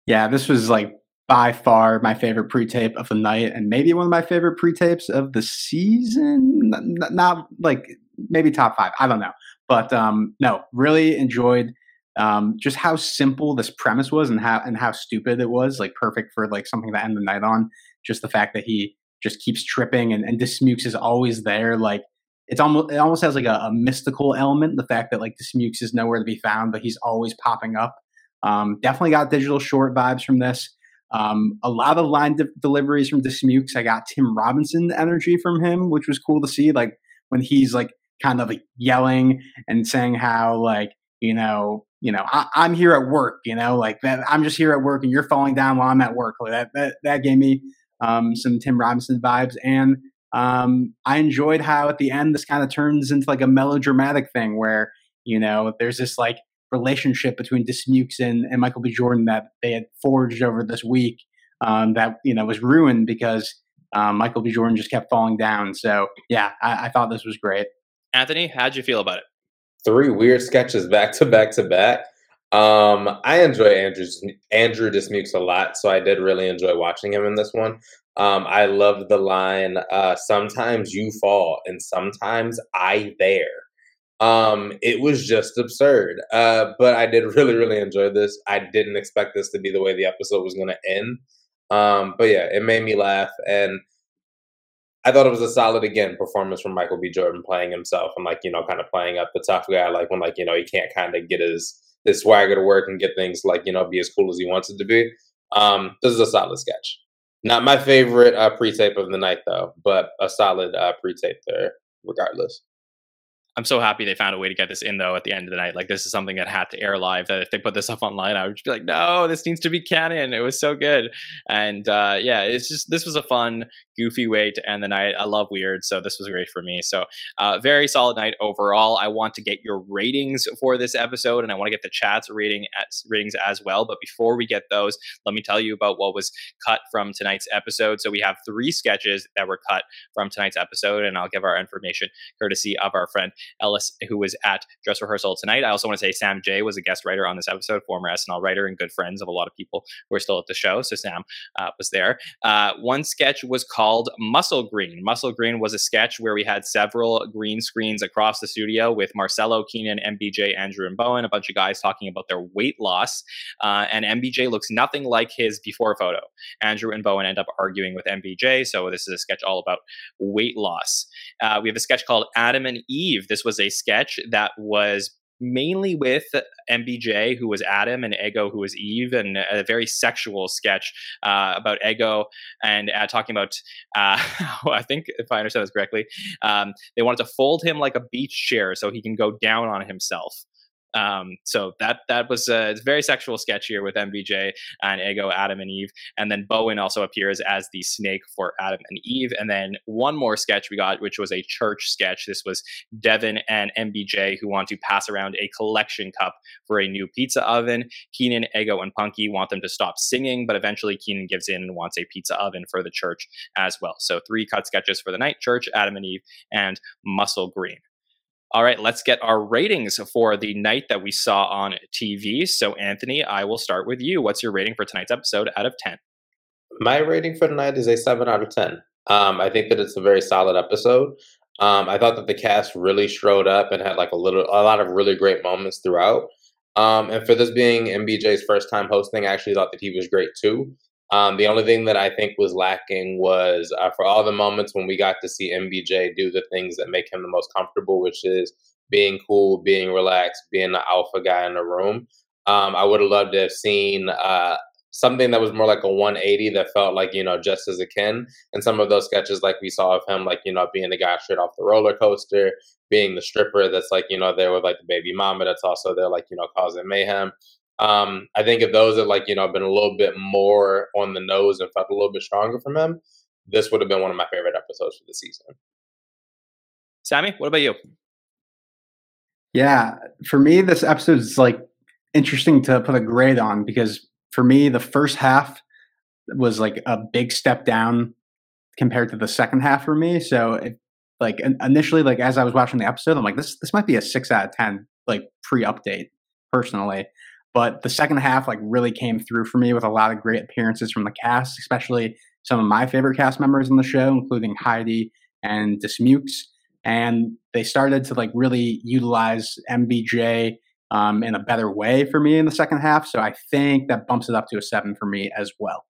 Speaker 4: Yeah, this was like by far my favorite pre-tape of the night, and maybe one of my favorite pre-tapes of the season. Not, not like maybe top five. I don't know, but um, no, really enjoyed um, just how simple this premise was and how and how stupid it was. Like perfect for like something to end the night on. Just the fact that he just keeps tripping and, and Dismukes is always there. Like it's almost it almost has like a, a, mystical element. The fact that like Dismukes is nowhere to be found, but he's always popping up. Um, definitely got digital short vibes from this. Um, a lot of line de- deliveries from Dismukes. I got Tim Robinson energy from him, which was cool to see. Like when he's like kind of like yelling and saying how like you know you know I, am here at work. You know like that. I'm just here at work, and you're falling down while I'm at work. Like that that that gave me um, some Tim Robinson vibes. And um, I enjoyed how at the end this kind of turns into like a melodramatic thing where, you know, there's this like relationship between Dismukes and, and Michael B. Jordan that they had forged over this week um, that, you know, was ruined because um, Michael B. Jordan just kept falling down. So, yeah, I, I thought this was great.
Speaker 2: Anthony, how'd you feel about it?
Speaker 3: Three weird sketches back to back to back. Um, I enjoy Andrew's Andrew Dismukes a lot, so I did really enjoy watching him in this one. Um, I love the line, uh, sometimes you fall and sometimes I there. Um, it was just absurd. Uh, but I did really, really enjoy this. I didn't expect this to be the way the episode was gonna end. Um, but yeah, it made me laugh and I thought it was a solid again performance from Michael B. Jordan playing himself and like, you know, kind of playing up the tough guy, like when like, you know, he can't kind of get his his swagger to work and get things like you know be as cool as he wants it to be. Um, this is a solid sketch. Not my favorite uh, pre-tape of the night though, but a solid uh, pre-tape there regardless.
Speaker 2: I'm so happy they found a way to get this in though at the end of the night. Like this is something that had to air live. That if they put this up online, I would be like, no, this needs to be canon. It was so good, and uh, yeah, it's just this was a fun, goofy way to end the night. I love weird, so this was great for me. So uh, very solid night overall. I want to get your ratings for this episode, and I want to get the chat's rating at ratings as well. But before we get those, let me tell you about what was cut from tonight's episode. So we have three sketches that were cut from tonight's episode, and I'll give our information courtesy of our friend Ellis, who was at dress rehearsal tonight. I also want to say Sam Jay was a guest writer on this episode, former SNL writer and good friends of a lot of people who are still at the show. So Sam uh, was there. Uh, one sketch was called Muscle Green. Muscle Green was a sketch where we had several green screens across the studio with Marcello, Kenan, MBJ, Andrew, and Bowen, a bunch of guys talking about their weight loss. Uh, and MBJ looks nothing like his before photo. Andrew and Bowen end up arguing with MBJ. So this is a sketch all about weight loss. Uh, we have a sketch called Adam and Eve. This was a sketch that was mainly with MBJ, who was Adam, and Ego, who was Eve, and a very sexual sketch uh, about Ego and uh, talking about, uh, I think, if I understand this correctly, um, they wanted to fold him like a beach chair so he can go down on himself. Um, so that that was a very sexual sketch here with MBJ and Ego, Adam and Eve, and then Bowen also appears as the snake for Adam and Eve, and then one more sketch we got, which was a church sketch. This was Devon and MBJ who want to pass around a collection cup for a new pizza oven. Kenan, Ego, and Punkie want them to stop singing, but eventually Kenan gives in and wants a pizza oven for the church as well. So three cut sketches for the night: Church, Adam and Eve, and Muscle Green. All right, let's get our ratings for the night that we saw on TV. So, Anthony, I will start with you. What's your rating for tonight's episode out of 10?
Speaker 3: My rating for tonight is a 7 out of 10. Um, I think that it's a very solid episode. Um, I thought that the cast really showed up and had like a little, a lot of really great moments throughout. Um, and for this being MBJ's first time hosting, I actually thought that he was great too. Um, the only thing that I think was lacking was uh, for all the moments when we got to see MBJ do the things that make him the most comfortable, which is being cool, being relaxed, being the alpha guy in the room. Um, I would have loved to have seen uh, something that was more like a 180 that felt like you know just as a kin and some of those sketches like we saw of him like you know being the guy straight off the roller coaster being the stripper that's like you know there with like the baby mama that's also there like you know causing mayhem um, I think if those had like you know been a little bit more on the nose and felt a little bit stronger from him, this would have been one of my favorite episodes for the season.
Speaker 2: Sammy, what about you?
Speaker 4: Yeah, for me, this episode is like interesting to put a grade on because for me, the first half was like a big step down compared to the second half for me. So, it, like initially, like as I was watching the episode, I'm like, this this might be a six out of ten, like pre-update, personally. But the second half like really came through for me with a lot of great appearances from the cast, especially some of my favorite cast members in the show, including Heidi and Dismukes. And they started to like really utilize MBJ um, in a better way for me in the second half. So I think that bumps it up to a seven for me as well.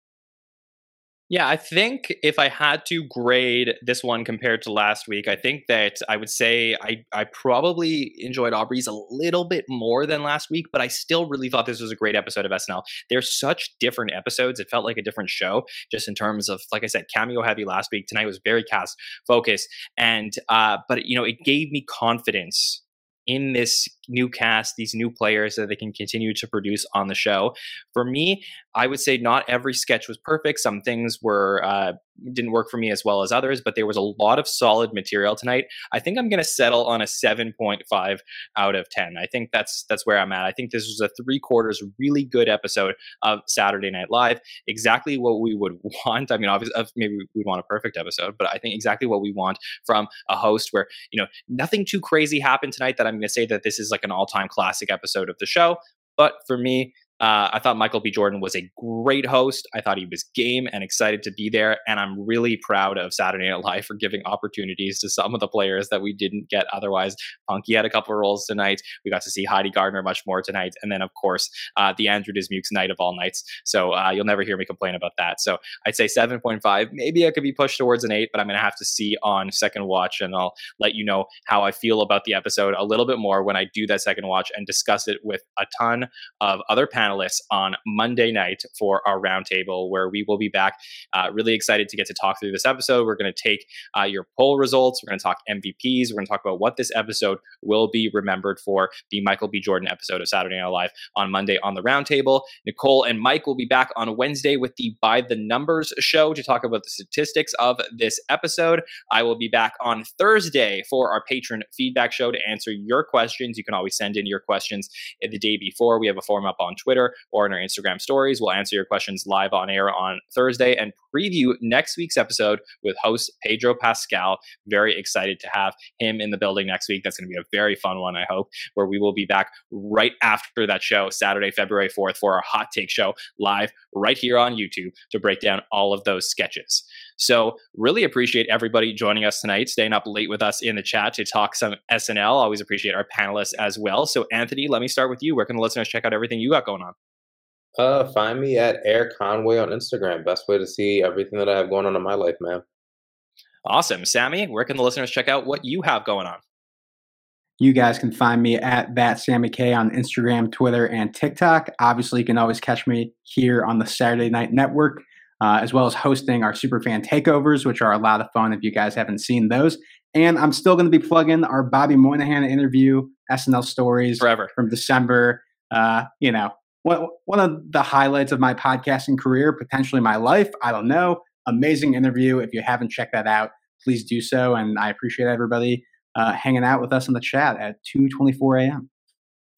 Speaker 2: Yeah, I think if I had to grade this one compared to last week, I think that I would say I, I probably enjoyed Aubrey's a little bit more than last week, but I still really thought this was a great episode of SNL. They're such different episodes. It felt like a different show, just in terms of, like I said, cameo heavy last week. Tonight was very cast focused. And, uh, but, you know, it gave me confidence in this new cast, these new players that they can continue to produce on the show. For me, I would say not every sketch was perfect. Some things were uh, didn't work for me as well as others, but there was a lot of solid material tonight. I think I'm going to settle on a 7.5 out of 10. I think that's that's where I'm at. I think this was a three quarters really good episode of Saturday Night Live. Exactly what we would want. I mean, obviously, maybe we'd want a perfect episode, but I think exactly what we want from a host where you know nothing too crazy happened tonight. That I'm going to say that this is like an all time classic episode of the show. But for me, uh, I thought Michael B. Jordan was a great host. I thought he was game and excited to be there. And I'm really proud of Saturday Night Live for giving opportunities to some of the players that we didn't get otherwise. Punkie had a couple of roles tonight. We got to see Heidi Gardner much more tonight. And then, of course, uh, the Andrew Dismukes night of all nights. So uh, you'll never hear me complain about that. So I'd say 7.5. Maybe I could be pushed towards an 8, but I'm going to have to see on second watch. And I'll let you know how I feel about the episode a little bit more when I do that second watch and discuss it with a ton of other panelists panelists on Monday night for our roundtable, where we will be back. Uh, really excited to get to talk through this episode. We're going to take uh, your poll results. We're going to talk MVPs. We're going to talk about what this episode will be remembered for the Michael B. Jordan episode of Saturday Night Live on Monday on the roundtable. Nicole and Mike will be back on Wednesday with the By the Numbers show to talk about the statistics of this episode. I will be back on Thursday for our patron feedback show to answer your questions. You can always send in your questions the day before. We have a form up on Twitter Twitter or in our Instagram stories. We'll answer your questions live on air on Thursday and preview next week's episode with host Pedro Pascal. Very excited to have him in the building next week. That's going to be a very fun one, I hope, where we will be back right after that show, Saturday, February 4th, for our hot take show live right here on YouTube to break down all of those sketches. So, really appreciate everybody joining us tonight, staying up late with us in the chat to talk some SNL. Always appreciate our panelists as well. So, Anthony, let me start with you. Where can the listeners check out everything you got going on?
Speaker 3: Uh, find me at Air Conway on Instagram. Best way to see everything that I have going on in my life, man.
Speaker 2: Awesome. Sammy, where can the listeners check out what you have going on?
Speaker 4: You guys can find me at that Sammy Kay on Instagram, Twitter, and TikTok. Obviously, you can always catch me here on the Saturday Night Network uh, as well as hosting our superfan takeovers, which are a lot of fun if you guys haven't seen those. And I'm still going to be plugging our Bobby Moynihan interview, SNL stories
Speaker 2: Forever.
Speaker 4: from December. Uh, you know, one, one of the highlights of my podcasting career, potentially my life. I don't know. Amazing interview. If you haven't checked that out, please do so. And I appreciate everybody uh, hanging out with us in the chat at 2:24 a.m.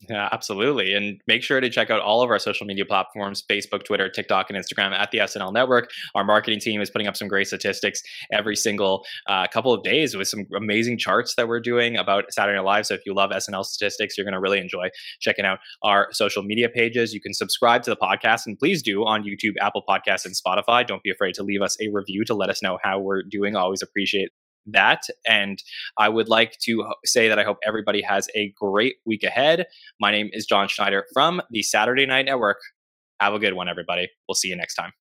Speaker 2: Yeah, absolutely. And make sure to check out all of our social media platforms Facebook, Twitter, TikTok, and Instagram at the SNL Network. Our marketing team is putting up some great statistics every single uh, couple of days with some amazing charts that we're doing about Saturday Night Live. So if you love SNL statistics, you're going to really enjoy checking out our social media pages. You can subscribe to the podcast and please do on YouTube, Apple Podcasts, and Spotify. Don't be afraid to leave us a review to let us know how we're doing. always appreciate that. And I would like to say that I hope everybody has a great week ahead. My name is Jon Schneider from the Saturday Night Network. Have a good one, everybody. We'll see you next time.